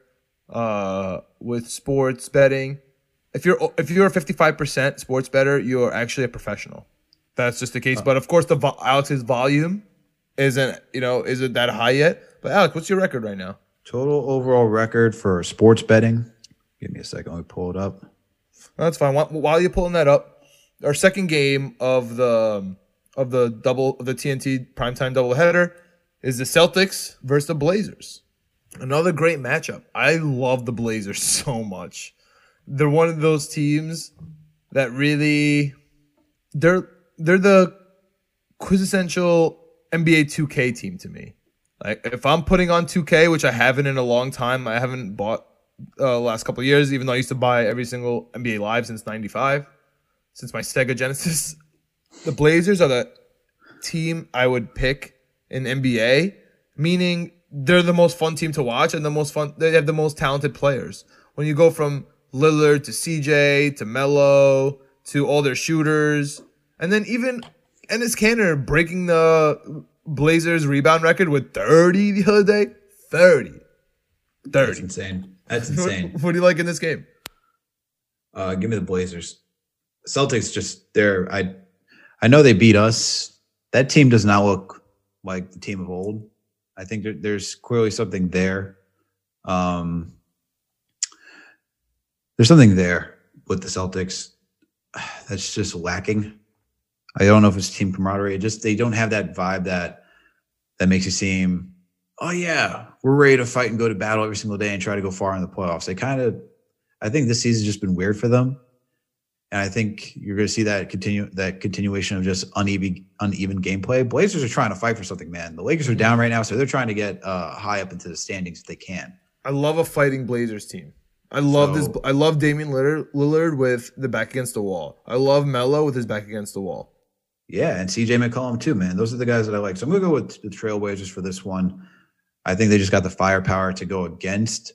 uh, with sports betting. If you're if you're a fifty five percent sports better, you're actually a professional. That's just the case. But of course, the vo- Alex's volume isn't you know isn't that high yet. But Alex, what's your record right now? Total overall record for sports betting. Give me a second. Let me pull it up. That's fine. While, you're pulling that up, our second game of the of the double of the TNT primetime doubleheader is the Celtics versus the Blazers. Another great matchup. I love the Blazers so much. They're one of those teams that really they're they're the quintessential NBA 2K team to me. Like if I'm putting on 2K, which I haven't in a long time, I haven't bought uh, last couple years, even though I used to buy every single NBA Live since '95, since my Sega Genesis. The Blazers are the team I would pick in NBA, meaning they're the most fun team to watch and the most fun. They have the most talented players. When you go from Lillard to CJ to Melo to all their shooters, and then even Enes Kanter breaking the Blazers rebound record with 30 the other day. 30. That's insane. That's What, insane. what do you like in this game? Uh, give me the Blazers. Celtics just they're I I know they beat us. That team does not look like the team of old. I think there, there's clearly something there. Um, there's something there with the Celtics that's just lacking. I don't know if it's team camaraderie. It just they don't have that vibe that that makes you seem, oh yeah, we're ready to fight and go to battle every single day and try to go far in the playoffs. They kind of I think this season's just been weird for them. And I think you're going to see that continue that continuation of just uneven uneven gameplay. Blazers are trying to fight for something, man. The Lakers are down right now, so they're trying to get uh, high up into the standings if they can. I love a fighting Blazers team. I love this. I love Damian Lillard, Lillard with the back against the wall. I love Melo with his back against the wall. Yeah, and CJ McCollum too, man. Those are the guys that I like. So I'm gonna go with the Trailblazers for this one. I think they just got the firepower to go against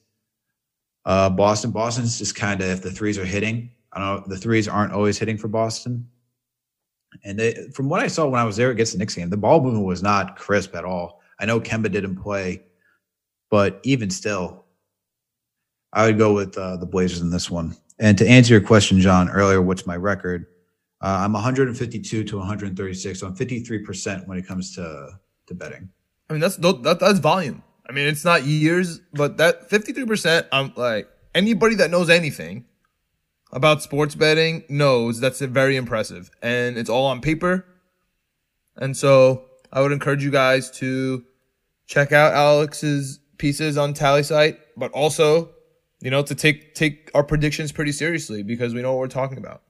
uh, Boston. Boston's just kind of if the threes are hitting. I don't know the threes aren't always hitting for Boston. And they, from what I saw when I was there against the Knicks game, the ball movement was not crisp at all. I know Kemba didn't play, but even still, I would go with uh, the Blazers in this one. And to answer your question, John, earlier, what's my record? Uh, I'm 152 to 136, so I'm 53% when it comes to to betting. I mean, that's that, that's volume. I mean, it's not years, but that fifty three percent. I'm like anybody that knows anything about sports betting knows that's very impressive, and it's all on paper. And so, I would encourage you guys to check out Alex's pieces on Tallysight, but also, you know, to take take our predictions pretty seriously because we know what we're talking about.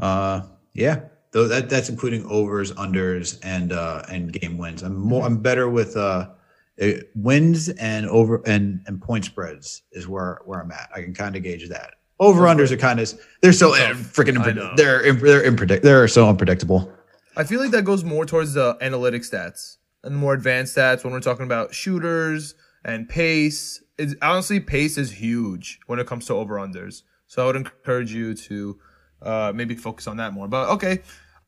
Uh, yeah, Though that that's including overs, unders, and uh and game wins. I'm more I'm better with uh wins and over and and point spreads is where where I'm at. I can kind of gauge that. Over unders are kind of they're so eh, freaking impre- they're imp- they're impredict they're so unpredictable. I feel like that goes more towards the analytic stats and the more advanced stats when we're talking about shooters and pace. It's, honestly, pace is huge when it comes to over unders. So I would encourage you to uh, maybe focus on that more. But okay,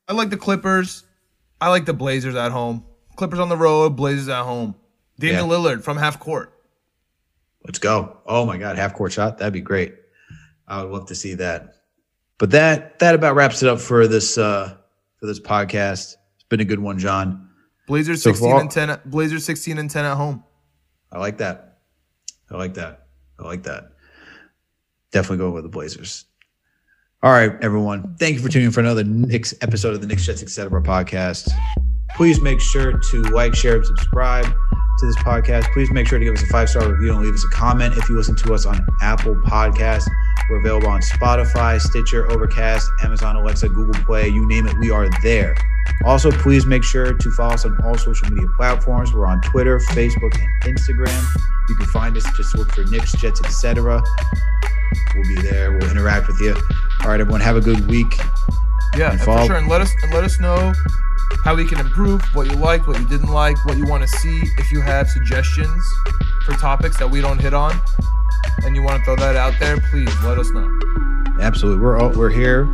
I like the Clippers. I like the Blazers at home. Clippers on the road, Blazers at home. Damian Yeah. Lillard from half court. Let's go. Oh my god, half court shot. That'd be great. I would love to see that. But that that about wraps it up for this uh for this podcast. It's been a good one, John. Blazers So 16 all- and 10. Blazers 16 and 10 at home. I like that. I like that. I like that. Definitely go with the Blazers. All right, everyone. Thank you for tuning in for another Knicks episode of the Knicks Jets Etc. podcast. Please make sure to like, share, and subscribe to this podcast. Please make sure to give us a five star review and leave us a comment if you listen to us on Apple Podcasts. We're available on Spotify, Stitcher, Overcast, Amazon Alexa, Google Play, you name it, we are there. Also, please make sure to follow us on all social media platforms. We're on Twitter, Facebook, and Instagram. You can find us, just look for Knicks, Jets, etc. We'll be there. We'll interact with you. All right, everyone, have a good week. Yeah, and follow- for sure. And let us and let us know how we can improve, what you liked, what you didn't like, what you want to see. If you have suggestions for topics that we don't hit on, and you want to throw that out there, please let us know. Absolutely, we're all, we're here.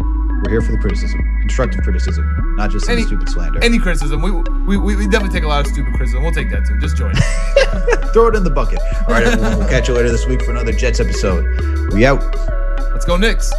We're here for the criticism, constructive criticism, not just some Any- stupid slander. Any criticism, we, we we we definitely take a lot of stupid criticism. We'll take that too. Just join us. Throw it in the bucket. All right, everyone. we'll catch you later this week for another Jets episode. We out. Let's go, Knicks.